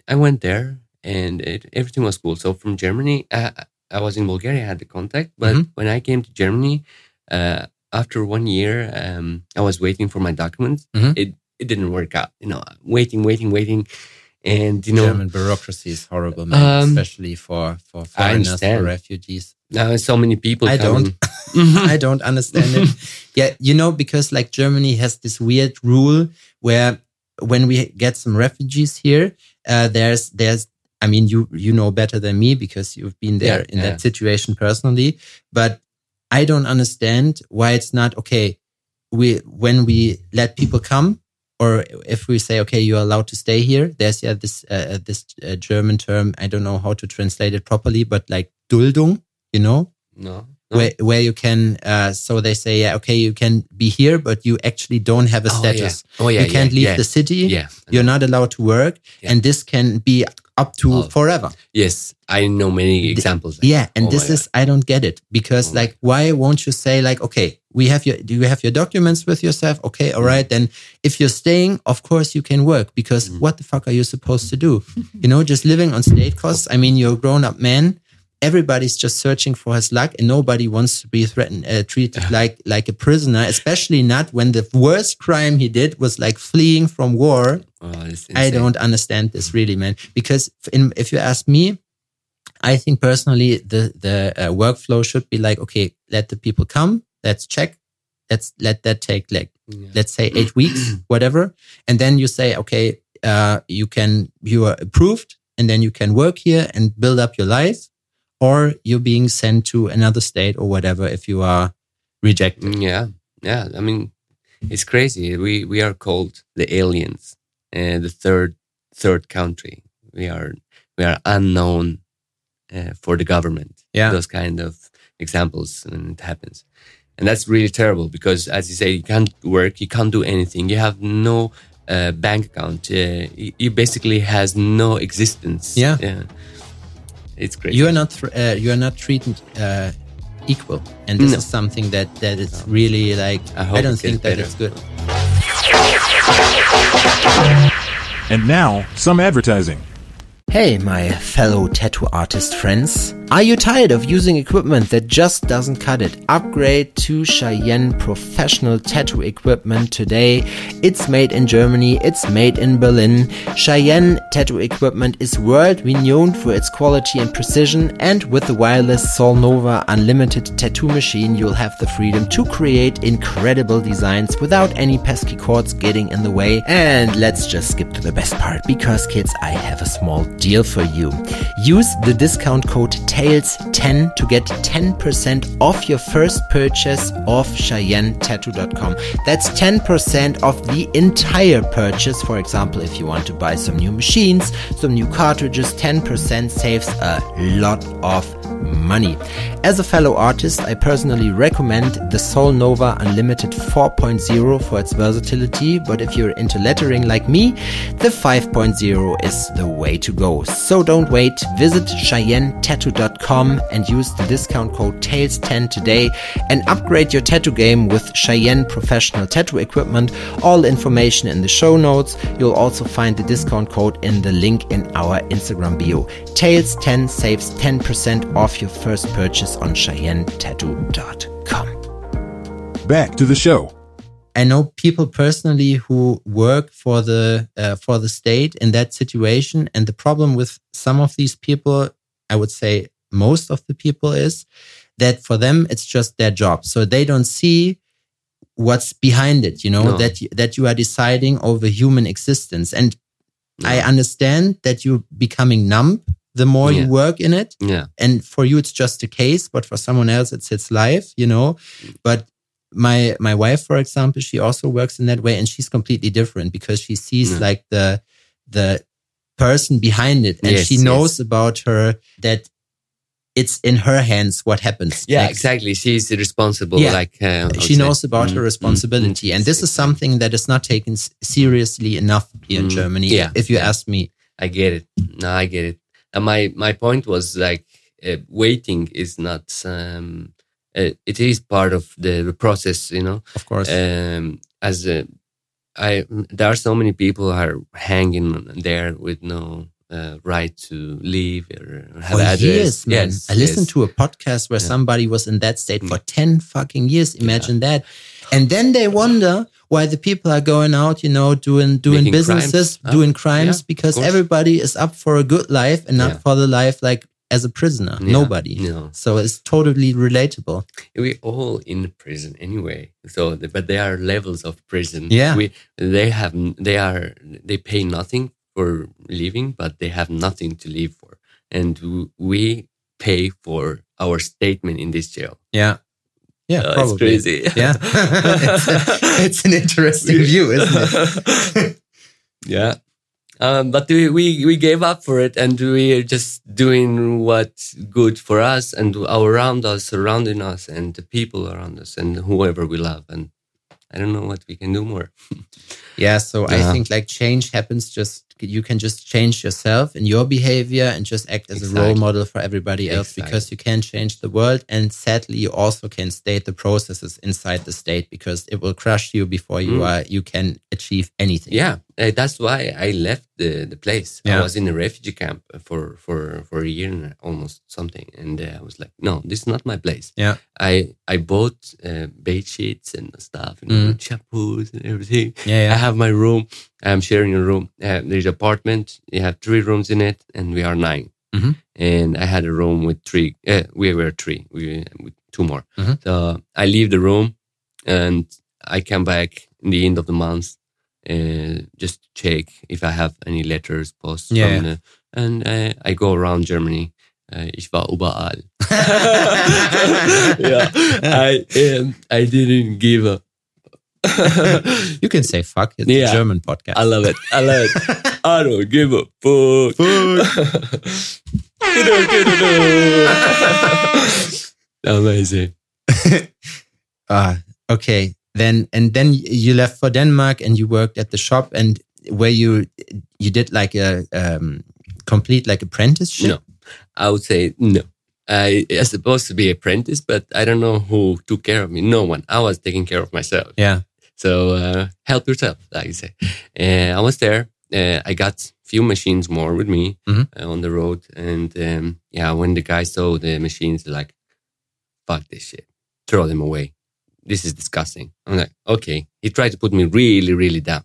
I went there and it, everything was cool. So from Germany, I, I was in Bulgaria, I had the contact. But Mhm. when I came to Germany, uh, after one year, um, I was waiting for my documents. Mhm. It it didn't work out. You know, waiting, waiting, waiting, and you know, German bureaucracy is horrible, man, Um, especially for for foreigners, for refugees. Now so many people. I coming. Don't. [LAUGHS] I don't understand it. [LAUGHS] Yeah, you know, because like Germany has this weird rule where when we get some refugees here, uh, there's there's I mean you you know better than me because you've been there Yeah, in yeah. that situation personally, but I don't understand why it's not okay. We when we let people come or if we say okay you're allowed to stay here there's yeah this uh, this uh, german term i don't know how to translate it properly but like duldung you know No. no. where where you can uh so they say yeah okay you can be here but you actually don't have a Oh, status yeah. Oh yeah. you can't yeah, leave yeah. the city Yeah. you're not allowed to work and this can be up to Oh. forever Yes, I know many examples. like yeah and Oh this is i don't get it because Oh like why won't you say like okay we have your do you have your documents with yourself okay all right then if you're staying of course you can work because Mm. what the fuck are you supposed to do [LAUGHS] you know just living on state costs i mean you're a grown-up man everybody's just searching for his luck and nobody wants to be threatened uh, treated like like a prisoner especially not when the worst crime he did was like fleeing from war. Oh, I don't understand this really, man. Because in, if you ask me, I think personally the the uh, workflow should be like, okay, let the people come, let's check, let's let that take like Yeah. let's say eight weeks, [CLEARS THROAT] whatever, and then you say, okay, uh, you can you are approved, and then you can work here and build up your life, or you're being sent to another state or whatever if you are rejected. Mm, Yeah, yeah. I mean, it's crazy. We we are called the aliens, and the third third country. We are we are unknown uh, for the government. Yeah. those kind of examples, and it happens, and that's really terrible because, as you say, you can't work, you can't do anything, you have no uh, bank account. Uh, you, you basically has no existence. Yeah. yeah. It's crazy. you are not uh, you are not treated uh, equal, and this No. is something that that is really like I I, don't think that better. it's good. And now, some advertising. Hey, my fellow tattoo artist friends. Are you tired of using equipment that just doesn't cut it? Upgrade to Cheyenne professional tattoo equipment today. It's made in Germany, it's made in Berlin. Cheyenne tattoo equipment is world renowned for its quality and precision, and with the wireless Sol Nova Unlimited tattoo machine, you'll have the freedom to create incredible designs without any pesky cords getting in the way. And let's just skip to the best part because, kids, I have a small deal for you. Use the discount code TAILS10 to get 10% off your first purchase of CheyenneTattoo.com. That's 10% off the entire purchase. For example, if you want to buy some new machines, some new cartridges, 10% saves a lot of money. As a fellow artist, I personally recommend the Sol Nova Unlimited 4.0 for its versatility, but if you're into lettering like me, the 5.0 is the way to go. So don't wait, visit CheyenneTattoo.com and use the discount code TAILS10 today and upgrade your tattoo game with Cheyenne Professional Tattoo Equipment. All information in the show notes. You'll also find the discount code in the link in our Instagram bio. Tails10 saves 10% off your first purchase on CheyenneTattoo.com. Back to the show. I know people personally who work for the uh, for the state in that situation, and the problem with some of these people, I would say most of the people, is that for them it's just their job, so they don't see what's behind it. You know No. that that you are deciding over human existence, and I understand that you're becoming numb the more Yeah. you work in it yeah, and for you it's just a case but for someone else it's its life you know but my my wife for example she also works in that way and she's completely different because she sees Yeah. like the the person behind it and Yes, she yes. knows about her that it's in her hands what happens. Yeah, next. exactly. She's responsible. Yeah. Like uh, She say. knows about Mm, her mm, responsibility, mm, and this is something that is not taken seriously enough here in Mm, Germany. yeah, if you yeah. ask me, I get it. No, I get it. And my my point was like uh, waiting is not. Um, uh, it is part of the, the process, you know. of course, Um, as a, I there are so many people who are hanging there with no uh, right to leave or have for address. years, man. Yes, I listened yes. to a podcast where Yeah. somebody was in that state for 10 fucking years. Imagine that. And then they wonder why the people are going out, you know, doing, doing Making businesses, crimes. Ah, doing crimes, yeah, because everybody is up for a good life and not Yeah. for the life like as a prisoner. Yeah, Nobody. No, So it's totally relatable. we all in prison anyway. So, but there are levels of prison. Yeah. we they have they are they pay nothing for living, but they have nothing to live for, and we pay for our statement in this jail. Yeah. Yeah, Uh, probably. It's crazy. Yeah. [LAUGHS] it's, a- it's an interesting view, isn't it? [LAUGHS] yeah. Um, but we, we, we gave up for it and we are just doing what's good for us and our around us, surrounding us and the people around us and whoever we love. And I don't know what we can do more. [LAUGHS] Yeah, so I think like change happens just you can just change yourself and your behavior and just act as a role model for everybody else because you can change the world and sadly you also can state the processes inside the state because it will crush you before you Mm. are you can achieve anything. Yeah, uh, that's why I left the, the place. Yeah. I was in a refugee camp for, for, for a year and almost something. And uh, I was like, no, this is not my place. Yeah. I, I bought uh, bed sheets and stuff, and shampoos and everything. Mm. Yeah, yeah. I have my room. I'm sharing a room. Uh, there's apartment. You have three rooms in it, and we are 9 Mhm. And I had a room with three. Uh, we were three. We with two more. Mhm. So I leave the room, and I come back in the end of the month, uh, just check if I have any letters, posts, Yeah, from the, and uh, I go around Germany. Uh, ich war überall. yeah, I um, I didn't give a [LAUGHS] You can say fuck, it's Yeah. a German podcast. I love it. I love it. I don't give a fuck. [LAUGHS] Amazing. [LAUGHS] Ah, okay. Then and then you left for Denmark and you worked at the shop and where you you did like a um, complete like apprenticeship. No, I would say no. I was supposed to be apprentice, but I don't know who took care of me. No one. I was taking care of myself. Yeah. So uh, help yourself, like you say. Uh, I was there. Uh, I got few machines more with me Mhm. uh, on the road, and um, yeah, when the guy saw the machines, like, fuck this shit, throw them away. This is disgusting. I'm like, okay. He tried to put me really, really down.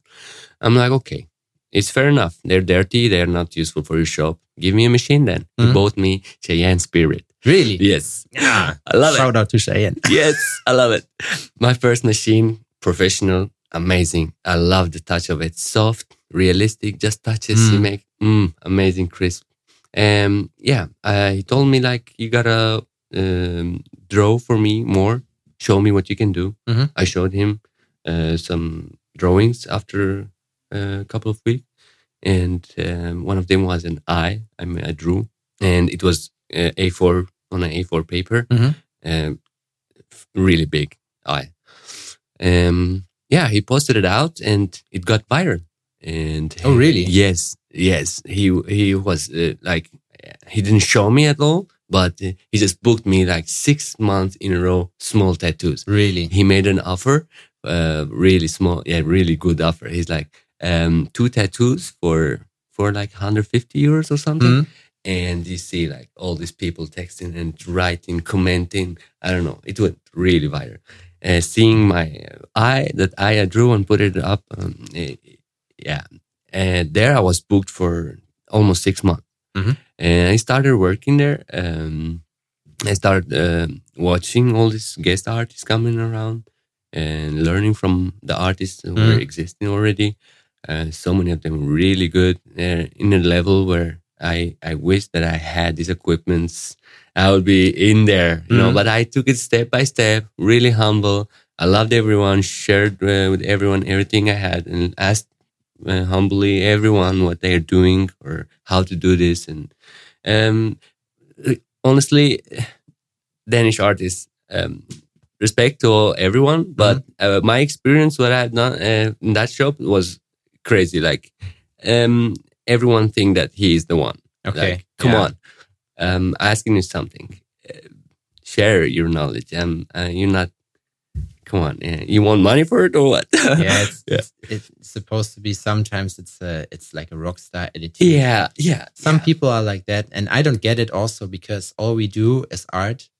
I'm like, okay, it's fair enough. They're dirty. They're not useful for your shop. Give me a machine then. He Mhm. bought me Cheyenne Spirit. Really? Yes. Yeah. I love it Shout out to Cheyenne. [LAUGHS] yes, I love it. My first machine, professional, amazing. I love the touch of it. Soft, realistic, just touches you Mm. make mm, amazing crisp. Um, yeah, uh, he told me like you gotta um, draw for me more. Show me what you can do. Mhm. I showed him uh, some drawings after uh, a couple of weeks, and um, one of them was an eye. I mean, I drew, and it was uh, A4 on an A4 paper. Mhm. Um, really big eye. Um, yeah, he posted it out and it got viral. And Oh, really? Yes, yes. He he was uh, like he didn't show me at all, but uh, he just booked me like six months in a row, small tattoos. Really? He made an offer, uh, really small, yeah, really good offer. He's like um, two tattoos for for like 150 euros or something Mhm. And you see like all these people texting and writing, commenting. I don't know. It went really viral. Uh, seeing my uh, eye that I drew and put it up, um, eh, yeah. And there I was booked for almost six months, Mhm. and I started working there. Um, I started um watching all these guest artists coming around and learning from the artists who were Mhm. existing already. Uh, so many of them really good. They're in a level where I I wish that I had these equipments. I would be in there, you know. Mhm. But I took it step by step, really humble. I loved everyone, shared uh, with everyone everything I had, and asked uh, humbly everyone what they are doing or how to do this. And um, honestly, Danish artists, um, respect to everyone, but uh, my experience, what I've done uh, in that shop was crazy. Like, um, everyone think that he is the one. Okay. Like, come Yeah. on, um, asking you something, uh, share your knowledge. Um, uh, you're not. Come on, uh, you want money for it or what? [LAUGHS] yeah, it's, [LAUGHS] Yeah. It's, it's supposed to be. Sometimes it's a, it's like a rock star attitude. yeah, yeah. Some yeah. people are like that, and I don't get it. Also, because all we do is art,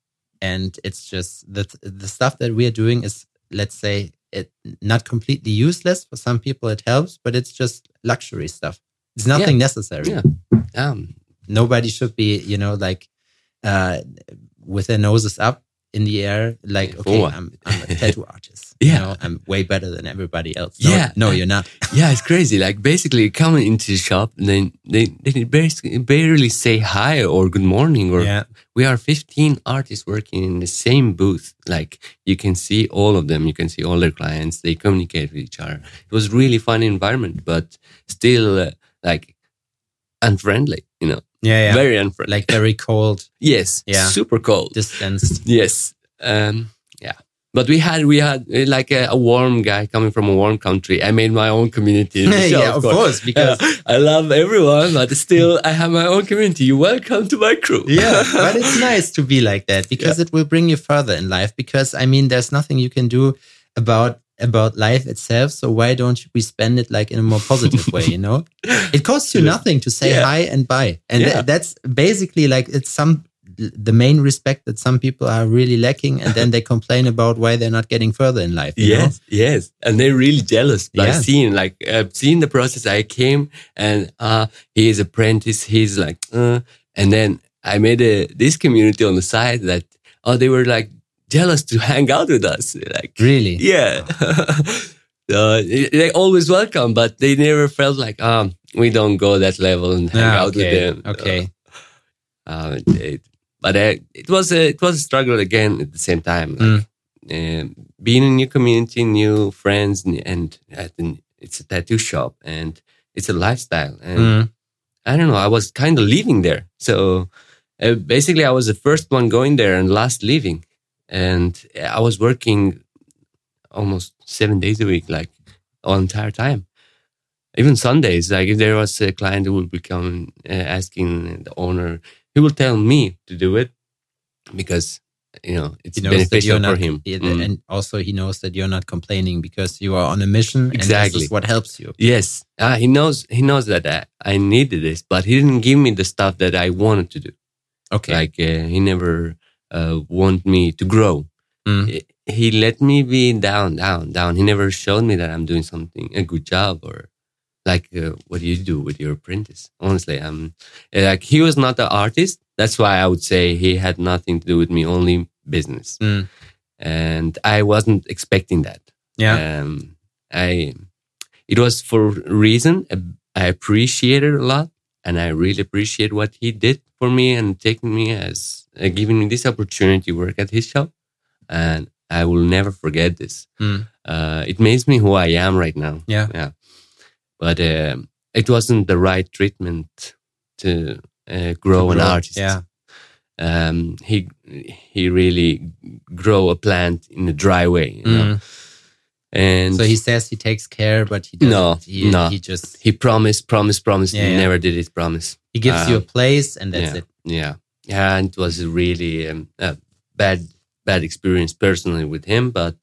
and it's just the the stuff that we are doing is, let's say, it not completely useless for some people. It helps, but it's just luxury stuff. It's nothing necessary. Yeah. Um, Nobody should be, you know, like uh, with their noses up in the air, like, Yeah, okay. I'm, I'm a tattoo [LAUGHS] artist. Yeah. You know, I'm way better than everybody else. No, Yeah. No, you're not. [LAUGHS] yeah, it's crazy. Like basically coming into the shop, and then they they basically barely say hi or good morning or Yeah. we are 15 artists working in the same booth. Like you can see all of them, you can see all their clients, they communicate with each other. It was really fun environment, but still uh, like unfriendly, you know, Yeah. Yeah. very unfriendly. like very cold, [LAUGHS] yes, Yeah. super cold. distanced. [LAUGHS] Yes. Um, yeah. But we had we had uh, like a, a warm guy coming from a warm country. I made my own community. In the [LAUGHS] show, Yeah, of course, because- Yeah. I love everyone, but still I have my own community. You welcome to my crew. yeah but it's nice to be like that because it will bring you further in life because i mean there's nothing you can do about about life itself so why don't we spend it like in a more positive way you know [LAUGHS] it costs you nothing to say Yeah. hi and bye and th- that's basically like it's some the main respect that some people are really lacking and then they complain about why they're not getting further in life you know? Yes, yes, and they're really jealous by Yeah. seeing like uh, seeing the process. I came and uh he is apprentice. He's like, uh, and then I made a this community on the side that oh they were like jealous to hang out with us. Like really yeah, [LAUGHS] uh, they always welcome, but they never felt like um we don't go that level and hang Ah, out with okay them. okay [LAUGHS] Uh, it, but uh, it was a it was a struggle again at the same time. Like, um, being in a new community, new friends, and, and at the, it's a tattoo shop and it's a lifestyle. And Mm. I don't know, I was kind of leaving there. So uh, basically, I was the first one going there and last leaving. And I was working almost seven days a week, like all entire time. Even Sundays, like if there was a client who would become uh, asking the owner, he will tell me to do it because you know it's he knows that beneficial you're for him. yeah, Mm. and also he knows that you're not complaining because you are on a mission and Exactly. this is what helps you Yes, ah, he knows. He knows that I, I needed this, but he didn't give me the stuff that I wanted to do. okay Like uh, he never uh, want me to grow. Mm. He- let me be down, down, down. He never showed me that I'm doing something a good job or like uh, what do you do with your apprentice. Honestly, um, like he was not the artist. That's why I would say he had nothing to do with me, only business. Mm. And I wasn't expecting that. yeah Um, I, it was for reason uh, I appreciated a lot, and I really appreciate what he did for me and taking me as uh, giving me this opportunity to work at his shop, and I will never forget this. Mm. Uh, it makes me who I am right now. Yeah. yeah, but um, it wasn't the right treatment to uh, grow an grow, artist. yeah. um, he he really grow a plant in a dry way, you know. Mm. And So he says he takes care, but he doesn't. No, he, no. he just he promised, promised, promised. Yeah, he yeah. never did his promise. he gives you a Uh, place, and that's yeah, it. yeah. And it was a really um, a bad, bad experience personally with him. But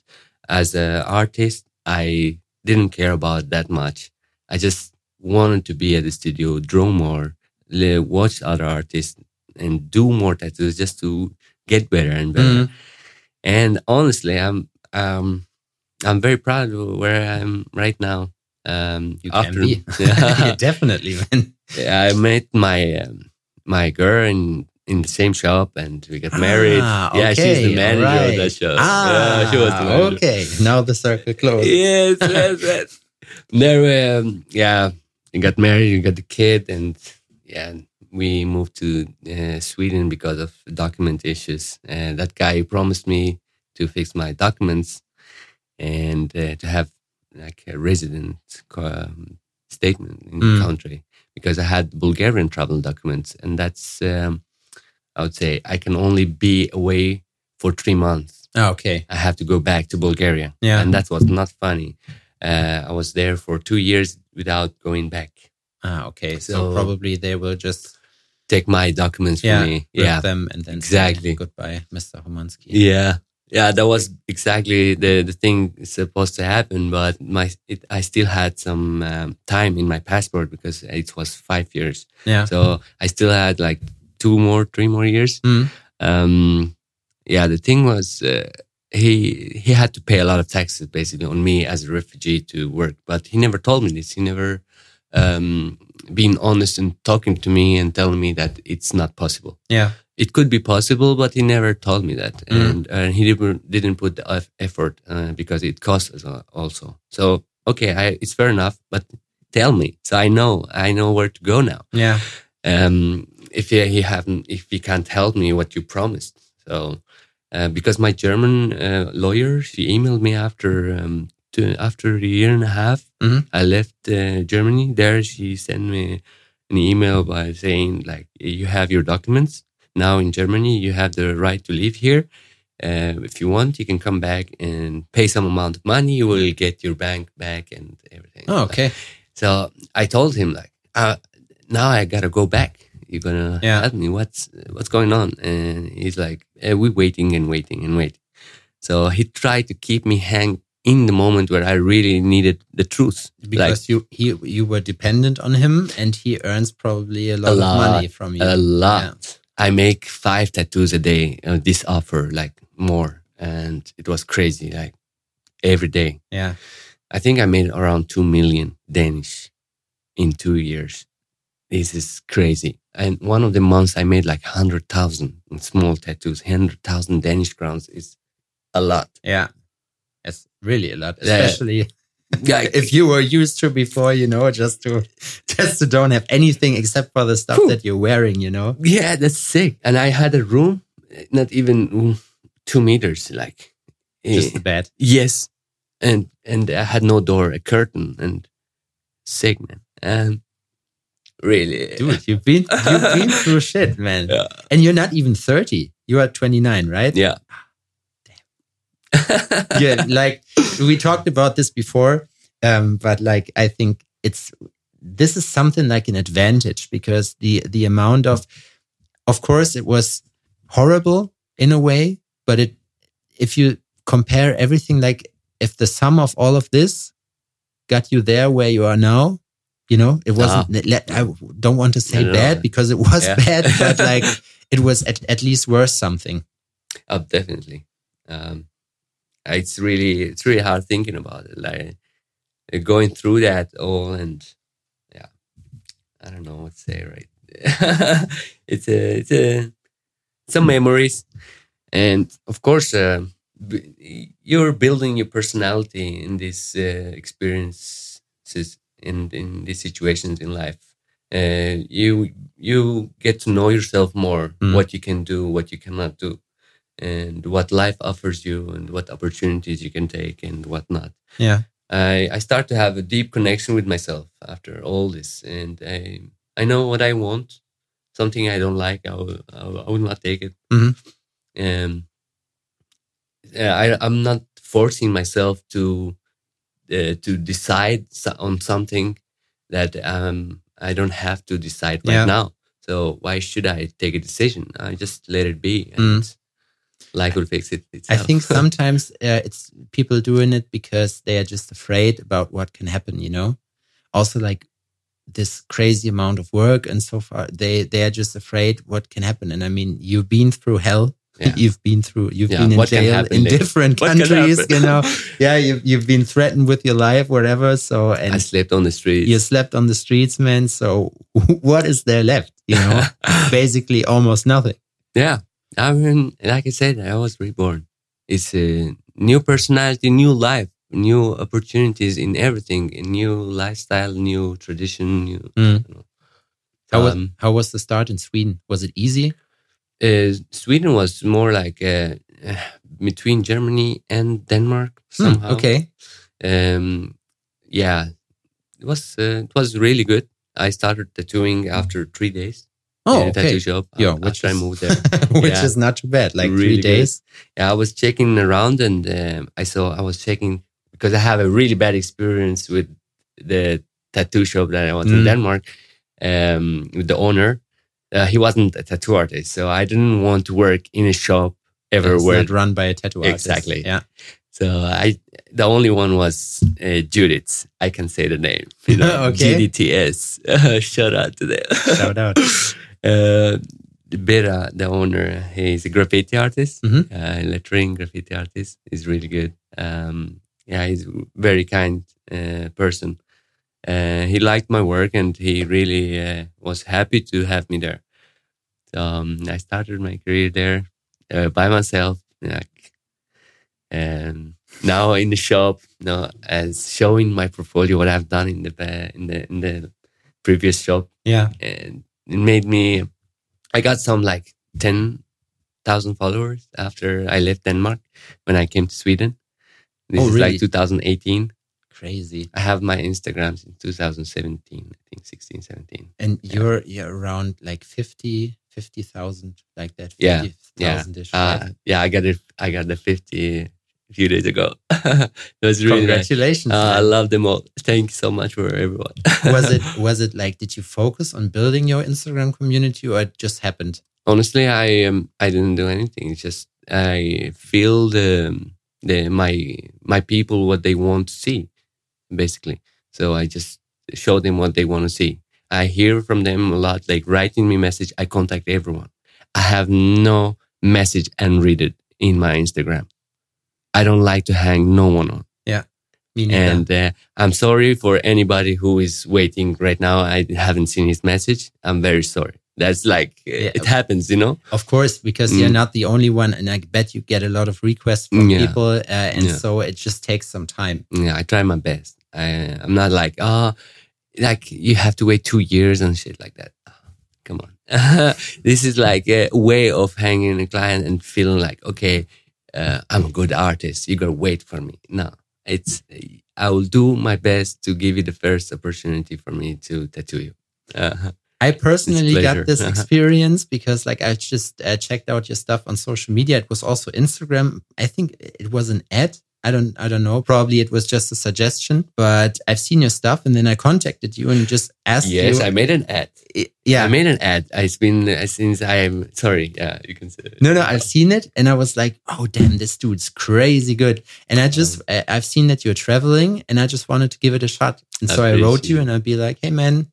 as an artist, I didn't care about that much. I just wanted to be at the studio, draw more, watch other artists, and do more tattoos just to get better and better. Mhm. And honestly, I'm um I'm very proud of where I'm right now. Um, You can be [LAUGHS] [LAUGHS] Yeah. definitely, man. I met my um, my girl in in the same shop, and we got married. Ah, Yeah, she's the manager alright. of that shop. Ah, yeah, she was the manager. okay. Now the circle closed. Yes, yes, [LAUGHS] yes. There, um, yeah, we got married, we got the kid, and yeah, we moved to uh, Sweden because of document issues. And that guy promised me to fix my documents and uh, to have like a resident um, statement in the Mm. country because I had Bulgarian travel documents, and that's um, I would say I can only be away for three months. Oh, okay. I have to go back to Bulgaria. Yeah. And that was not funny. Uh, I was there for two years without going back. Ah, okay. So, So- probably they will just Take my documents yeah, from me. Yeah. them and then say Exactly. goodbye, Mr. Homandski. Yeah. Yeah, that was exactly the, the thing supposed to happen, but my it, I still had some um, time in my passport because it was five years. Yeah. So I still had like two more, three more years. Mm. Um, yeah, the thing was, uh, he he had to pay a lot of taxes basically on me as a refugee to work, but he never told me this. He never um, been honest and talking to me and telling me that it's not possible. Yeah. It could be possible, but he never told me that, Mm. and and he didn't didn't put the effort uh, because it costs us also. So okay, I, it's fair enough, but tell me so I know I know where to go now Yeah. um, if he, haven't, if he can't help me what you promised. So, uh, because my German uh, lawyer, she emailed me after um, to, after a year and a half, Mhm. I left uh, Germany. There, she sent me an email by saying like, you have your documents now in Germany. You have the right to live here. Uh, if you want, you can come back and pay some amount of money. You will get your bank back and everything. Oh, okay. So I told him like, uh, now I gotta go back. You're gonna Yeah. help me. What's what's going on? And he's like, eh, we're waiting and waiting and waiting. So he tried to keep me hang in the moment where I really needed the truth. Because you he you were dependent on him and he earns probably a lot, lot, of money from you. a lot. I make five tattoos a day. Uh, this offer like more, and it was crazy. Like every day. Yeah. I think I made around 2 million Danish in two years. This is crazy. And one of the months I made like 100,000 in small tattoos. 100,000 Danish crowns is a lot. Yeah. It's really a lot, especially Yeah, [LAUGHS] if you were used to before, you know, just to [LAUGHS] just to don't have anything except for the stuff Whew. that you're wearing, you know. yeah, that's sick. And I had a room, not even two meters, like. Just eh, the bed. Yes. And and I had no door, a curtain, and sick man. Um, really, Dude, you've been you've been through [LAUGHS] shit, man. Yeah. And you're not even 30. You are 29, right? Yeah. yeah, like we talked about this before, um, but like I think it's this is something like an advantage because the the amount of, of course, it was horrible in a way, but it if you compare everything, like if the sum of all of this got you there where you are now, you know, it wasn't. let- I don't want to say No, no, bad no. because it was Yeah. bad, but [LAUGHS] like it was at, at least worth something. Oh, definitely. Um, it's really it's really hard thinking about it, like uh, going through that all, and yeah, I don't know what to say. Right? [LAUGHS] it's a it's a some memories, and of course, uh, you're building your personality in these uh, experiences in in these situations in life. Uh, you you get to know yourself more, Mm. what you can do, what you cannot do and what life offers you and what opportunities you can take and what not. Yeah. I, I start to have a deep connection with myself after all this. And I, I know what I want. Something I don't like, I will, I will, not take it. Mhm. Um, I, I'm not forcing myself to uh, to decide on something that um, I don't have to decide right Yeah. now. So why should I take a decision? I just let it be, and life will fix it. I think [LAUGHS] sometimes uh, it's people doing it because they are just afraid about what can happen, you know? Also like this crazy amount of work and so far they they are just afraid what can happen. And I mean, you've been through hell. Yeah. You've been through you've Yeah, been in what jail in different What countries, you know. [LAUGHS] Yeah, you've you've been threatened with your life, whatever. So and I slept on the streets. you slept on the streets, man. So [LAUGHS] what is there left? You know? [LAUGHS] Basically almost nothing. Yeah. I mean, like I said, I was reborn. It's a new personality, new life, new opportunities in everything, a new lifestyle, new tradition. New, Mm. you know. How was Um, how was the start in Sweden? Was it easy? Uh, Sweden was more like uh, [SIGHS] between Germany and Denmark Hmm, somehow. okay. Um, yeah, it was uh, it was really good. I started tattooing after three days. Oh, a tattoo okay. shop. Yeah, which after I is- moved [LAUGHS] there. Which Yeah. is not too bad. Like Really three good. days. Yeah, I was checking around and um, I saw I was checking because I have a really bad experience with the tattoo shop that I was in Mm. Denmark um, with the owner. Uh, he wasn't a tattoo artist, so I didn't want to work in a shop ever It's where not run by a tattoo artist. Exactly. Yeah. So I, the only one was uh, Judith's. I can say the name. [LAUGHS] You know, Okay. GDTS. [LAUGHS] Shout out to them. Shout out. [LAUGHS] uh, Bera, the owner, he's a graffiti artist, Mhm. uh, lettering graffiti artist. He's really good. Um, yeah, he's a very kind uh, person. Uh, he liked my work and he really uh, was happy to have me there. Um, I started my career there uh, by myself. Like, and now in the shop, you know, as showing my portfolio, what I've done in the in the in the previous shop, Yeah. and it made me. I got some like ten thousand followers after I left Denmark when I came to Sweden. This Oh, is like 2018. Crazy. I have my Instagram in 2017, I think 16, 17. And you're you're around like 50, 50,000, like that. Yeah, 50,000 ish. Uh, right? yeah, I got it. I got the 50 a few days ago. [LAUGHS] it was really nice. Congratulations. Uh, I love them all. Thank you so much for everyone. [LAUGHS] was it was it like did you focus on building your Instagram community or it just happened? honestly i um, i didn't do anything it's just i feel the the my my people what they want to see basically so i just show them what they want to see i hear from them a lot like writing me message i contact everyone i have no message and read it in my instagram i don't like to hang no one on Yeah, and uh, i'm sorry for anybody who is waiting right now i haven't seen his message i'm very sorry that's like uh, Yeah. it happens you know of course, because Mm. you're not the only one, and I bet you get a lot of requests from Yeah. people, uh, and Yeah. so it just takes some time. yeah, I try my best. I, I'm not like, oh, like you have to wait two years and shit like that. Oh, come on. [LAUGHS] this is like a way of hanging a client and feeling like, okay, uh, I'm a good artist. You gotta wait for me. No, it's, I will do my best to give you the first opportunity for me to tattoo you. Uh, I personally got this experience because, like, I just uh, checked out your stuff on social media. It was also Instagram. I think it was an ad. I don't, I don't know. Probably it was just a suggestion, but I've seen your stuff, and then I contacted you and just asked yes, you. I made an ad. yeah, I made an ad. It's been uh, since I am sorry. Yeah, you can say it. No, no, I've seen it and I was like, oh, damn, this dude's crazy good. And I just, I- I've seen that you're traveling and I just wanted to give it a shot. And so I wrote you and I'd be like, hey, man,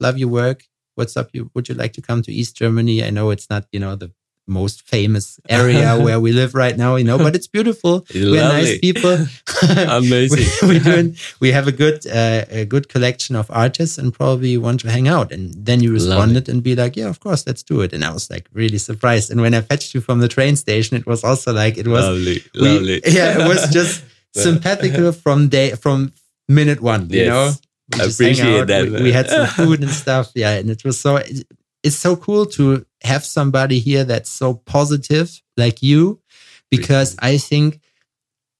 love your work. What's up? You, would you like to come to East Germany? I know it's not, you know, the most famous area [LAUGHS] where we live right now, you know, but it's beautiful. [LAUGHS] We're nice people. [LAUGHS] Amazing. we, doing, we have a good, uh, a good collection of artists and probably want to hang out. And then you responded and be like, yeah, of course, let's do it. And I was like really surprised. And when I fetched you from the train station, it was also like, it was, lovely, we- lovely. yeah, it was just sympathical from day, from minute one, you know? We appreciate out, that, We, we had some food and stuff. Yeah. And it was so, it's so cool to have somebody here that's so positive like you, because I think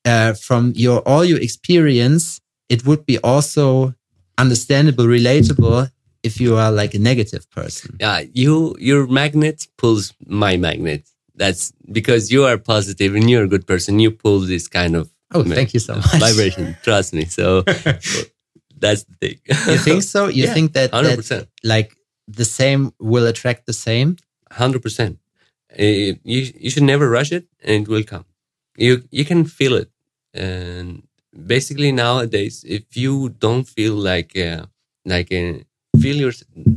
uh, from your all your experience, it would be also understandable, relatable if you are like a negative person. yeah you your magnet pulls my magnet that's because you are positive and you're a good person you pull this kind of Oh, thank you so much. vibration [LAUGHS] trust me so [LAUGHS] that's the thing You think so? You [LAUGHS] Yeah, think that, that 100% like the same will attract the same? 100% Uh, you you should never rush it and it will come. You you can feel it. And basically nowadays if you don't feel like uh, like uh, feel your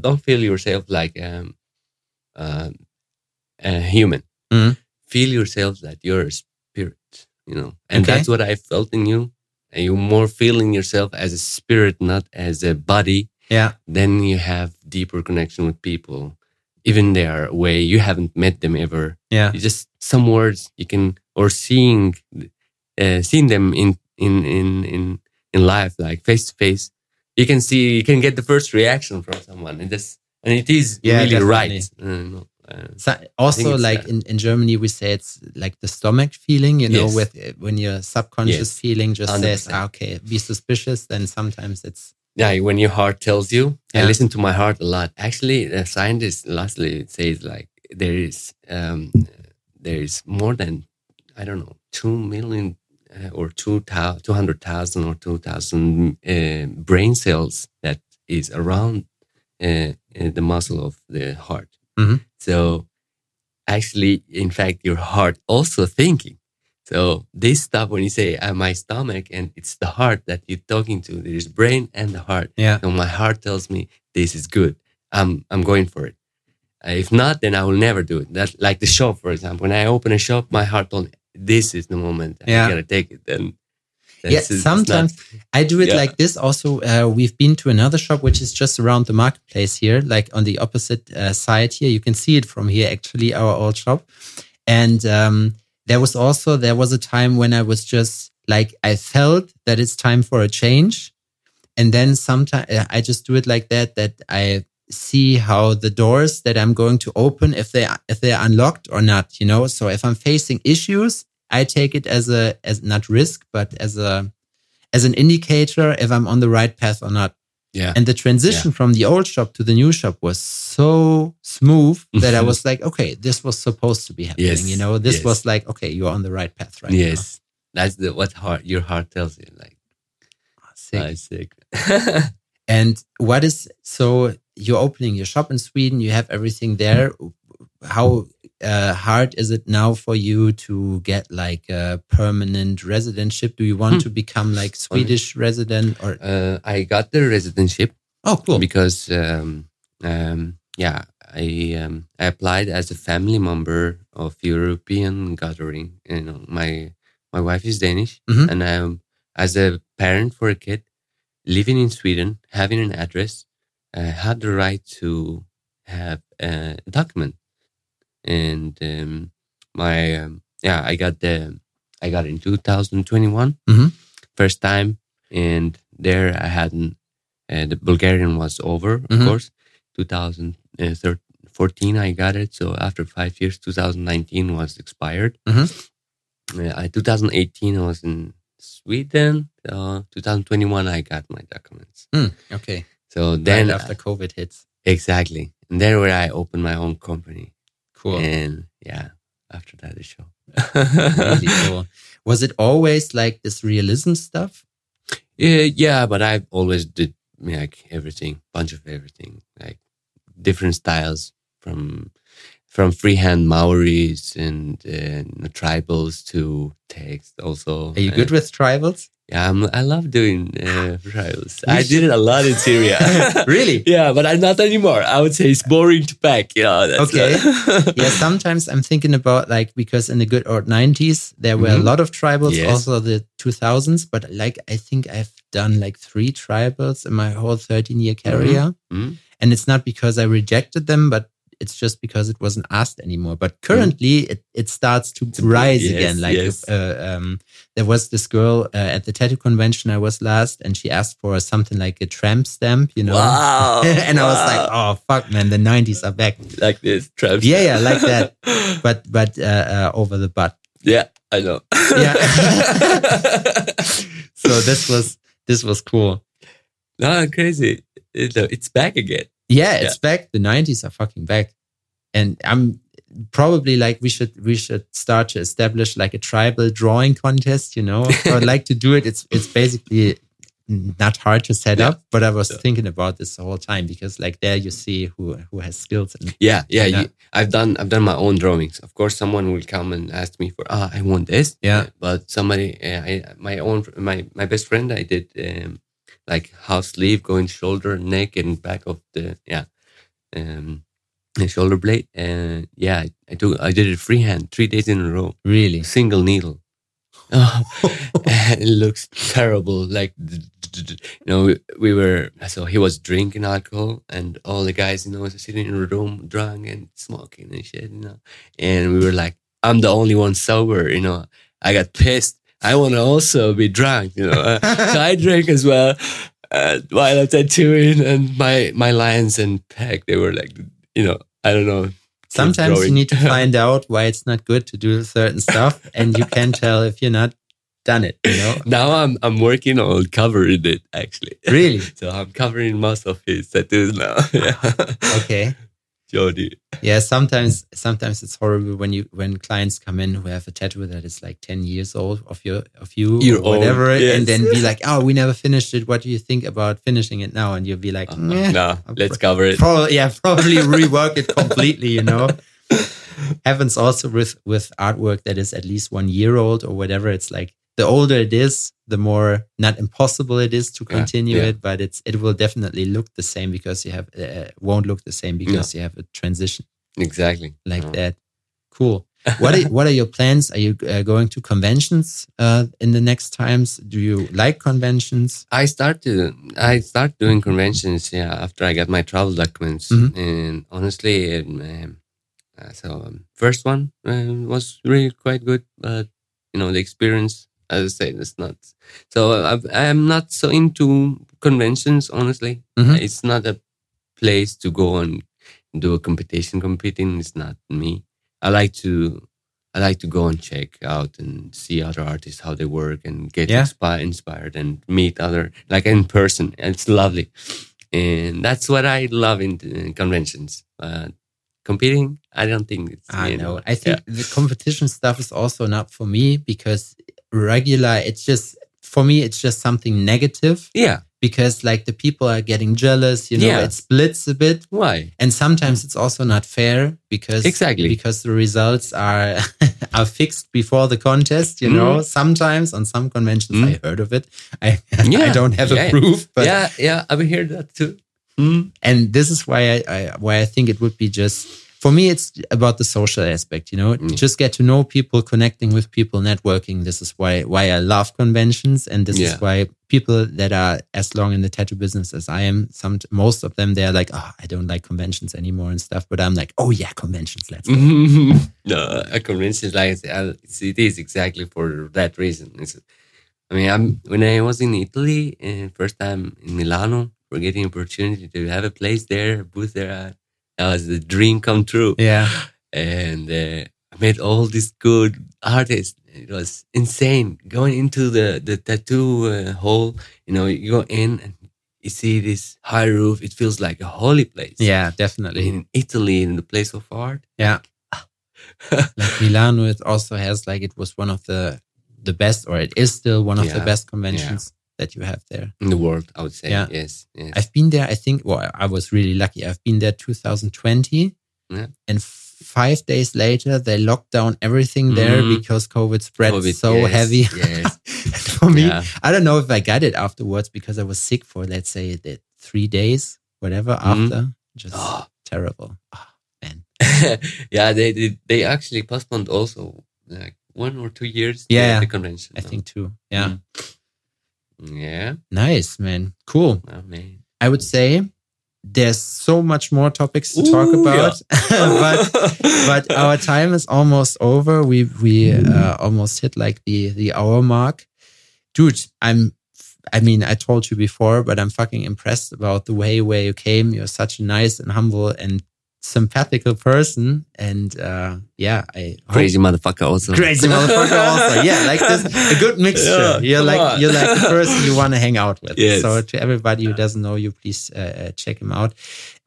don't feel yourself like um uh, a human. Mhm. feel yourself that you're a spirit you know? And Okay. that's what i felt in you. And you're more feeling yourself as a spirit not as a body Yeah. then you have deeper connection with people even they are away you haven't met them ever Yeah. you just some words you can or seeing uh, seeing them in in in in in life like face to face you can see you can get the first reaction from someone and this and it is Yeah, really definitely. right uh, no, uh, So also, like in, in Germany, we say it's like the stomach feeling, you know, Yes. with uh, when your subconscious Yes. feeling just says, 100%. ah, okay, be suspicious, then sometimes it's yeah, when your heart tells you, Yeah. I listen to my heart a lot. Actually, the scientist lastly says like there is um, there is more than I don't know two million uh, or two two hundred thousand or two thousand uh, brain cells that is around uh, uh, the muscle of the heart. Mhm. So actually, in fact, your heart also thinking. So this stuff when you say uh, my stomach and it's the heart that you're talking to, there is brain and the heart. Yeah. So my heart tells me this is good. I'm I'm going for it. Uh, if not, then I will never do it. That like the shop, for example. When I open a shop, my heart told me this is the moment Yeah. I gotta take it. Then Yeah, not- sometimes I do it Yeah. like this. Also, uh, we've been to another shop which is just around the marketplace here, like on the opposite uh, side here. You can see it from here, actually, our old shop. And um, there was also there was a time when I was just like I felt that it's time for a change, and then sometimes uh, I just do it like that. That I see how the doors that I'm going to open if they if they're unlocked or not. You know, so if I'm facing issues, I take it as a as not risk, but as a as an indicator if I'm on the right path or not. Yeah. And the transition from the old shop to the new shop was so smooth [LAUGHS] that I was like, okay, this was supposed to be happening. Yes, You know, this yes. was like, okay, you're on the right path right now. yes. That's the what heart your heart tells you. Like Sick. Sick. [LAUGHS] And what is so you're opening your shop in Sweden, you have everything there. How uh, hard is it now for you to get like a permanent residentship? Do you want Hmm. to become like Swedish resident or? uh, I got the residentship Oh, cool. because um, um, yeah, I um, I applied as a family member of European gathering. You know, my my wife is Danish, Mhm. and um, as a parent for a kid living in Sweden, having an address, I had the right to have a document, and um, my um, yeah, I got the I got it in 2021, Mhm. first time, and there I hadn't. Uh, the Bulgarian was over, of Mhm. course. 2014, I got it. So after five years, 2019 was expired. Mhm. Uh, I, 2018, I was in Sweden. Uh, 2021, I got my documents. Hmm, okay. So Then then, after COVID hits. exactly, and then where I opened my own company, Cool. and yeah, after that the show. [LAUGHS] really cool. Was it always like this realism stuff? Yeah, yeah, but I've always did like everything, bunch of everything, like different styles from from freehand Maoris and uh, tribals to text. Also, Are you Uh, good with tribals? Yeah, I'm, I love doing uh, [SIGHS] tribals. We I did it a lot in Syria. [LAUGHS] Really? Yeah, but I'm not anymore. I would say it's boring to pack. Yeah. That's Okay. [LAUGHS] yeah, sometimes I'm thinking about like because in the good old 90s there were a Mhm. lot of tribals, Yes. also the 2000s, but like I think I've done like three tribals in my whole 13 year career. Mhm. And it's not because I rejected them, but it's just because it wasn't asked anymore. But currently it, it starts to rise yes, again. Like yes. uh, um, there was this girl uh, at the tattoo convention I was last and she asked for something like a tramp stamp, you know? Wow. [LAUGHS] and I was like, oh, fuck, man, the 90s are back. like this. Tribes. Yeah, yeah, like that. [LAUGHS] but but uh, uh, over the butt. yeah, I know. Yeah. [LAUGHS] So this was this was cool. no, crazy. It, it's back again. Yeah, it's back. The nineties are fucking back, and I'm probably like we should we should start to establish like a tribal drawing contest. You know, [LAUGHS] I would like to do it. It's it's basically not hard to set Yeah. up, but I was Yeah. thinking about this the whole time because like there you see who who has skills and Yeah, yeah. Yeah. You, I've done I've done my own drawings. Of course, someone will come and ask me for ah, I want this. Yeah. but somebody, uh, I, my own my my best friend, I did um, like half sleeve, going shoulder, neck, and back of the yeah, um, the shoulder blade. And yeah, I, do I did it freehand three days in a row, really. single needle. Oh, [LAUGHS] and it looks terrible. Like, you know, we, we were, so he was drinking alcohol and all the guys, you know, was sitting in a room drunk and smoking and shit, you know. And we were like, I'm the only one sober, you know. I got pissed. I want to also be drunk, you know. Uh, [LAUGHS] so I drank as well uh, while I'm tattooing and my, my lines and peg, they were like, you know, I don't know. Sometimes you need to [LAUGHS] find out why it's not good to do certain stuff, and you can tell if you're not done it. You know, Now I'm I'm working on covering it actually. really? [LAUGHS] So I'm covering most of his tattoos now. yeah. Okay. Jody. Yeah, sometimes sometimes it's horrible when you when clients come in who have a tattoo that is like ten years old of your of you Year or whatever, old, yes. and then be like, oh, we never finished it. What do you think about finishing it now? And you'll be like, uh-huh. "Meh." no, [LAUGHS] let's cover it. Probably, yeah, probably [LAUGHS] rework it completely. You know, happens also with with artwork that is at least one year old or whatever. It's like the older it is, the more not impossible it is to continue yeah. it, but it's it will definitely look the same because you have uh, won't look the same because you have a transition Exactly. like Yeah. that. Cool. What are, what are your plans? Are you uh, going to conventions uh, in the next times? Do you like conventions? I started I start doing conventions yeah after I got my travel documents Mhm. and honestly um, um, uh, so um, first one um, was really quite good but you know the experience I say it's not so I've, I'm not so into conventions honestly Mhm. it's not a place to go and do a competition competing is not me I like to I like to go and check out and see other artists how they work and get Yeah. inspi- inspired and meet other like in person. It's lovely, and that's what I love in, in conventions. Uh, competing, I don't think it's. I me know. anymore. I think the competition stuff is also not for me because regular, it's just, for me, it's just something negative Yeah. because like the people are getting jealous, you know, Yeah. it splits a bit. Why? And sometimes it's also not fair because Exactly. because the results are [LAUGHS] are fixed before the contest. You know, sometimes on some conventions Mm. I heard of it. I [LAUGHS] Yeah. I don't have Yeah. a proof, but yeah, yeah, I've heard that too. Mm. and this is why I, I why I think it would be just for me. It's about the social aspect. You know, Mm. just get to know people, connecting with people, networking. This is why why I love conventions, and this Yeah. is why people that are as long in the tattoo business as I am, some most of them they're like, oh, I don't like conventions anymore and stuff. But I'm like, oh yeah, conventions. Let's go. [LAUGHS] no, a convention like I say, I- it's- it is exactly for that reason. It's, I mean, I'm when I was in Italy and first time in Milano, for getting opportunity to have a place there, a booth there, uh, that was the dream come true. Yeah. And uh, I met all these good artists. It was insane going into the the tattoo uh, hall. You know, you go in and you see this high roof. It feels like a holy place. Yeah, definitely. in Italy, in the place of art. Yeah. [LAUGHS] like Milano, it also has like it was one of the the best, or it is still one of the best conventions that you have there. in the world, I would say. Yeah. Yes, yes. I've been there. I think. Well, I was really lucky. I've been there 2020, Yeah. and five days later they locked down everything there Mhm. because COVID spread COVID, so yes, heavy. yes. [LAUGHS] For me, Yeah. I don't know if I got it afterwards because I was sick for let's say the three days, whatever Mhm. after. Just Oh. terrible. Oh, man. [LAUGHS] yeah, they, they they actually postponed also like one or two years. Yeah, the convention. I think too. Yeah. Mm. Yeah, Nice, man. Cool. man. I would say there's so much more topics to talk Ooh, about, [LAUGHS] but but our time is almost over. We we uh, almost hit like the the hour mark, dude. I'm. I mean, I told you before, but I'm fucking impressed about the way where you came. You're such a nice and humble and sympathical person, and uh, yeah, I hope- crazy motherfucker also. crazy motherfucker also. Yeah, like this, a good mixture. Yeah, you're like on. you're like the person you want to hang out with. Yes. So to everybody who doesn't know you, please uh, uh, check him out.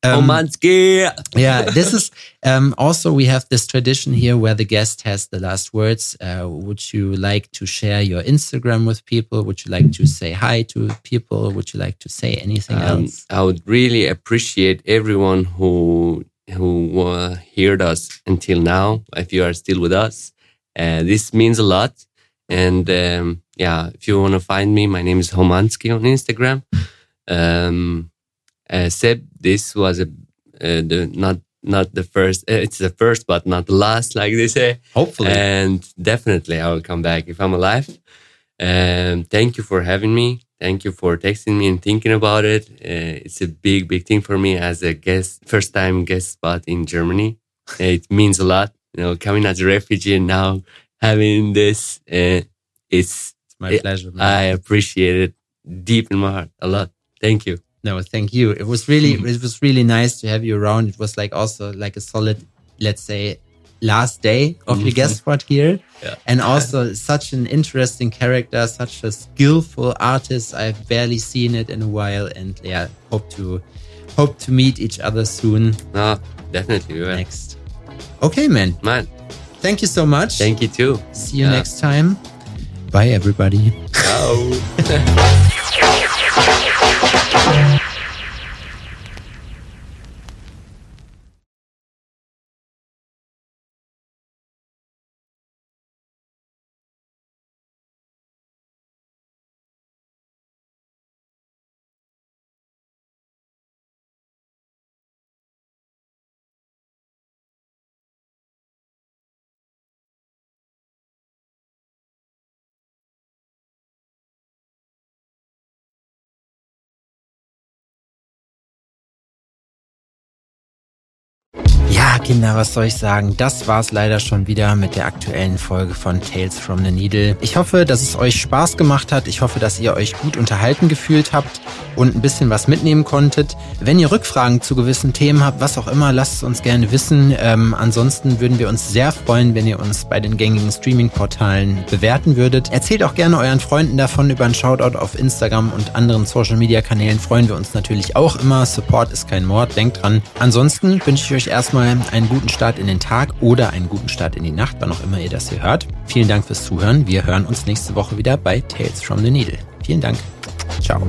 Um, Homandski. yeah, this is um, also we have this tradition here where the guest has the last words. Uh, would you like to share your Instagram with people? Would you like to say hi to people? Would you like to say anything Um, else? I would really appreciate everyone who who uh, heard us until now. If you are still with us, uh, this means a lot. And um, yeah, if you want to find me, my name is Homandski on Instagram. Um, uh, Seb, this was a uh, the not not the first. Uh, it's the first, but not the last, like they say. Hopefully, And definitely, I will come back if I'm alive. Um, thank you for having me. Thank you for texting me and thinking about it. Uh, it's a big, big thing for me as a guest, first time guest spot in Germany. Uh, it means a lot, you know, coming as a refugee and now having this. Uh, it's it's my pleasure. Man. I appreciate it deep in my heart a lot. Thank you. No, thank you. It was really, it was really nice to have you around. It was like also like a solid, let's say, last day of your mhm. guest spot here. Yeah. And also such an interesting character, such a skillful artist. I've barely seen it in a while and yeah, hope to hope to meet each other soon No, definitely. we will. next. Okay, man. Man, Thank you so much. thank you too. See you Yeah. next time. Bye everybody. Ciao. [LAUGHS] Kinder, was soll ich sagen? Das war's leider schon wieder mit der aktuellen Folge von Tales from the Needle. Ich hoffe, dass es euch Spaß gemacht hat. Ich hoffe, dass ihr euch gut unterhalten gefühlt habt und ein bisschen was mitnehmen konntet. Wenn ihr Rückfragen zu gewissen Themen habt, was auch immer, lasst es uns gerne wissen. Ähm, ansonsten würden wir uns sehr freuen, wenn ihr uns bei den gängigen Streaming-Portalen bewerten würdet. Erzählt auch gerne euren Freunden davon über einen Shoutout auf Instagram und anderen Social-Media-Kanälen. Freuen wir uns natürlich auch immer. Support ist kein Mord, denkt dran. Ansonsten wünsche ich euch erstmal einen guten Start in den Tag oder einen guten Start in die Nacht, wann auch immer ihr das hier hört. Vielen Dank fürs Zuhören. Wir hören uns nächste Woche wieder bei Tales from the Needle. Vielen Dank. Ciao.